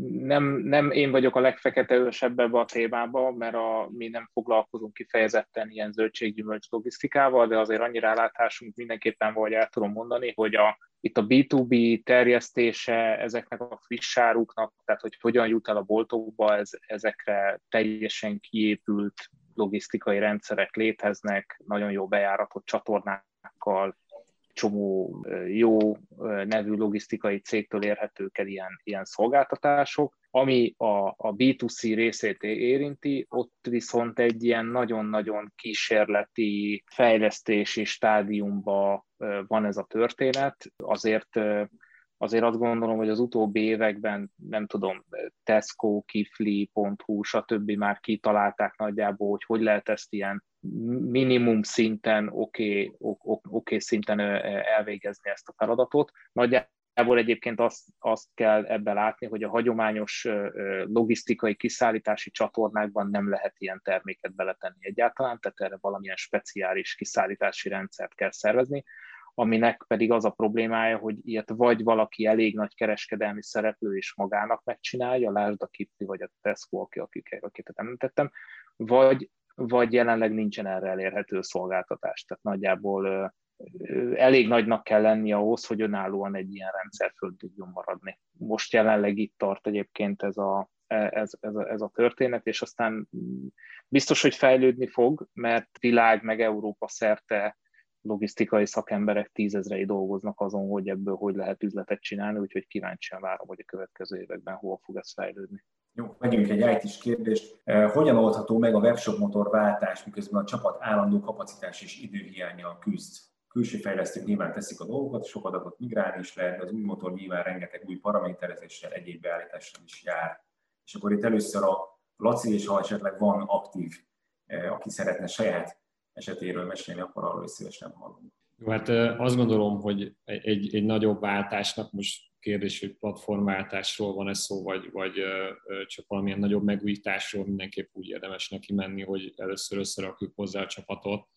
nem, nem én vagyok a legfekete ősebb ebbe a témába, mert a, mi nem foglalkozunk kifejezetten ilyen zöldséggyümölcs logisztikával, de azért annyira rálátásunk mindenképpen vagy el tudom mondani, hogy a, itt a B2B terjesztése ezeknek a friss áruknak, tehát hogy hogyan jut el a boltokba, ez, ezekre teljesen kiépült logisztikai rendszerek léteznek, nagyon jó bejáratott csatornákkal, csomó jó nevű logisztikai cégtől érhetők el ilyen, ilyen szolgáltatások. Ami a, a B2C részét érinti, ott viszont egy ilyen nagyon-nagyon kísérleti fejlesztési stádiumban van ez a történet. Azért azért azt gondolom, hogy az utóbbi években, nem tudom, Tesco, Kifli.hu, stb. már kitalálták nagyjából, hogy hogy lehet ezt ilyen minimum szinten, oké okay, okay szinten elvégezni ezt a feladatot. Nagyjából egyébként azt, azt kell ebben látni, hogy a hagyományos logisztikai kiszállítási csatornákban nem lehet ilyen terméket beletenni egyáltalán, tehát erre valamilyen speciális kiszállítási rendszert kell szervezni aminek pedig az a problémája, hogy ilyet vagy valaki elég nagy kereskedelmi szereplő és magának megcsinálja, lásd a Kipli vagy a Tesco, akik, akiket említettem, vagy, vagy jelenleg nincsen erre elérhető szolgáltatás. Tehát nagyjából elég nagynak kell lenni ahhoz, hogy önállóan egy ilyen rendszer föl tudjon maradni. Most jelenleg itt tart egyébként ez a, ez, ez, a, ez a történet, és aztán biztos, hogy fejlődni fog, mert világ meg Európa szerte logisztikai szakemberek tízezrei dolgoznak azon, hogy ebből hogy lehet üzletet csinálni, úgyhogy kíváncsian várom, hogy a következő években hol fog ez fejlődni. Jó, megyünk egy it kérdést. Eh, hogyan oldható meg a webshop motor váltás, miközben a csapat állandó kapacitás és időhiányjal küzd? Külső fejlesztők nyilván teszik a dolgokat, sok adatot migrálni is lehet, de az új motor nyilván rengeteg új paraméterezéssel, egyéb beállítással is jár. És akkor itt először a Laci, és ha esetleg van aktív, eh, aki szeretne saját esetéről mesélni, akkor arról is szívesen hallunk. Jó, hát azt gondolom, hogy egy, egy nagyobb váltásnak most kérdés, hogy platformváltásról van ez szó, vagy, vagy csak valamilyen nagyobb megújításról mindenképp úgy érdemes neki menni, hogy először összerakjuk hozzá a csapatot.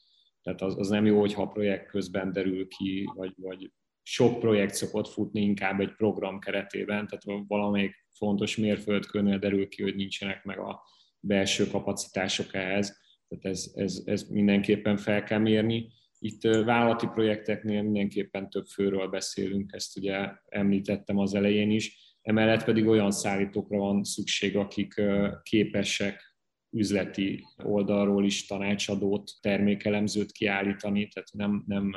Tehát az, az nem jó, hogyha a projekt közben derül ki, vagy, vagy sok projekt szokott futni inkább egy program keretében, tehát valamelyik fontos mérföldkőnél derül ki, hogy nincsenek meg a belső kapacitások ehhez, tehát ez, ez, ez mindenképpen fel kell mérni. Itt vállalati projekteknél mindenképpen több főről beszélünk, ezt ugye említettem az elején is, emellett pedig olyan szállítókra van szükség, akik képesek üzleti oldalról is tanácsadót, termékelemzőt kiállítani, tehát nem, nem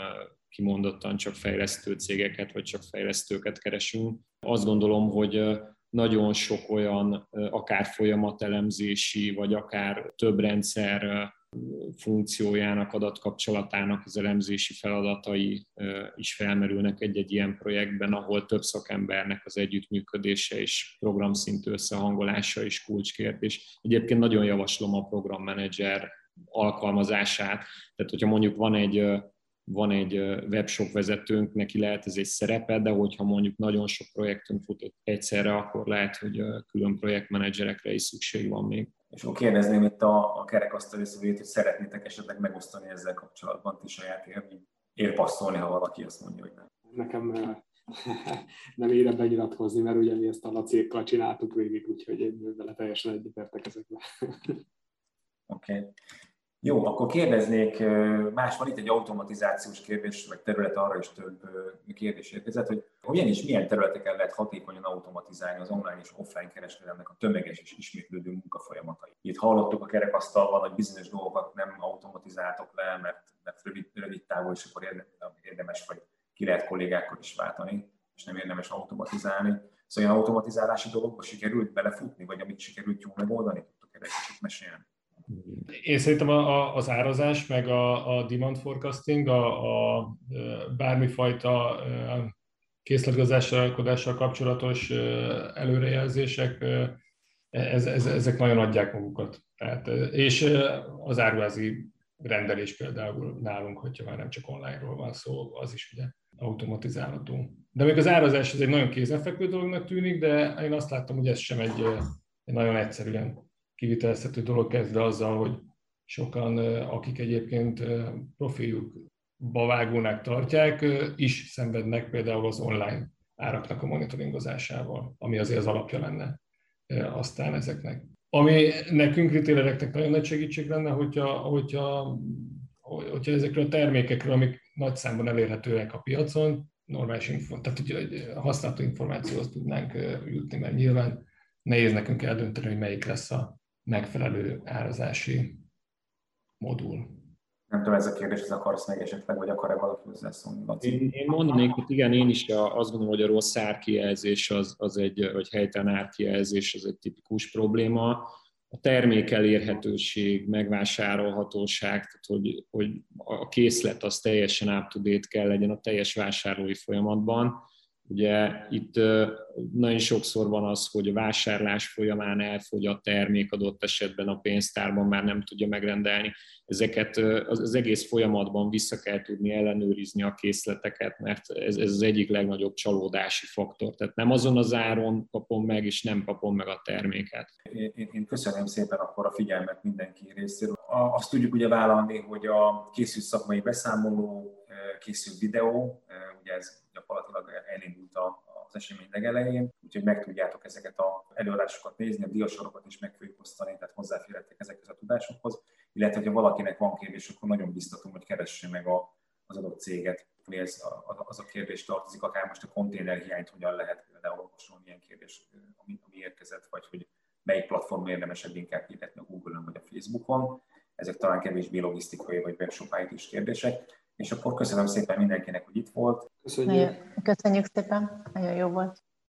kimondottan csak fejlesztő cégeket, vagy csak fejlesztőket keresünk. Azt gondolom, hogy nagyon sok olyan akár folyamatelemzési, vagy akár több rendszer funkciójának, adatkapcsolatának az elemzési feladatai is felmerülnek egy-egy ilyen projektben, ahol több szakembernek az együttműködése és programszintű összehangolása is kulcskérdés. Egyébként nagyon javaslom a programmenedzser alkalmazását, tehát hogyha mondjuk van egy van egy webshop vezetőnk, neki lehet ez egy szerepe, de hogyha mondjuk nagyon sok projektünk fut egyszerre, akkor lehet, hogy külön projektmenedzserekre is szükség van még. És akkor kérdezném itt a, a kerekasztal összevét, hogy szeretnétek esetleg megosztani ezzel kapcsolatban ti saját élmény, érpasszolni, ha valaki azt mondja, hogy nem. Nekem nem érem benyilatkozni, mert ugye mi ezt a lacékkal csináltuk végig, úgyhogy én vele teljesen egyetértek ezekben. Oké. Okay. Jó, akkor kérdeznék, más van itt egy automatizációs kérdés, vagy terület arra is több kérdés érkezett, hogy hogyan és milyen területeken lehet hatékonyan automatizálni az online és offline kereskedelemnek a tömeges és ismétlődő munkafolyamatai. Itt hallottuk a kerekasztalban, hogy bizonyos dolgokat nem automatizáltok le, mert, mert rövid, rövid távol, és akkor érdemes, vagy ki lehet kollégákkal is váltani, és nem érdemes automatizálni. Szóval olyan automatizálási dolgokba sikerült belefutni, vagy amit sikerült jól megoldani? Tudtok erre kicsit mesélni? Én szerintem a, a, az árazás, meg a, a demand forecasting, a, a bármifajta készletgazdálkodással kapcsolatos előrejelzések, ez, ez, ezek nagyon adják magukat. Tehát, és az áruházi rendelés például nálunk, hogyha már nem csak online-ról van szó, az is ugye automatizálható. De még az árazás ez egy nagyon kézenfekvő dolognak tűnik, de én azt láttam, hogy ez sem egy, egy nagyon egyszerűen kivitelezhető dolog kezdve azzal, hogy sokan, akik egyébként profiljukba vágónak tartják, is szenvednek például az online áraknak a monitoringozásával, ami azért az alapja lenne aztán ezeknek. Ami nekünk retailereknek nagyon nagy segítség lenne, hogyha, hogyha, hogyha ezekről a termékekről, amik nagy számban elérhetőek a piacon, normális info, tehát hogy használható információhoz tudnánk jutni, mert nyilván nehéz nekünk eldönteni, hogy melyik lesz a megfelelő árazási modul. Nem tudom, ez a kérdés, ez akarsz meg esetleg, vagy akar-e valaki hozzászólni? Én, én mondanék, hogy igen, én is azt gondolom, hogy a rossz árkijelzés az, az egy, vagy helytelen árkijelzés az egy tipikus probléma. A termék elérhetőség, megvásárolhatóság, tehát hogy, hogy a készlet az teljesen up kell legyen a teljes vásárlói folyamatban Ugye itt nagyon sokszor van az, hogy a vásárlás folyamán elfogy a termék adott esetben a pénztárban, már nem tudja megrendelni. Ezeket az egész folyamatban vissza kell tudni ellenőrizni a készleteket, mert ez, az egyik legnagyobb csalódási faktor. Tehát nem azon az áron kapom meg, és nem kapom meg a terméket. Én, én köszönöm szépen akkor a figyelmet mindenki részéről. Azt tudjuk ugye vállalni, hogy a készült szakmai beszámoló, készült videó, ugye ez gyakorlatilag elindult az esemény legelején, úgyhogy meg tudjátok ezeket a előadásokat nézni, a diasorokat is meg fogjuk osztani, tehát hozzáférhetek ezekhez a tudásokhoz, illetve ha valakinek van kérdés, akkor nagyon biztatom, hogy keresse meg a, az adott céget. Ez az a kérdés tartozik, akár most a konténerhiányt hogyan lehet például olvasolni ilyen kérdés, ami, ami érkezett, vagy hogy melyik platform érdemesebb inkább hirdetni a Google-on vagy a Facebookon. Ezek talán kevésbé logisztikai vagy webshop is kérdések. És akkor köszönöm szépen mindenkinek, hogy itt volt. Köszönjük. Nagyon, köszönjük szépen, nagyon jó volt.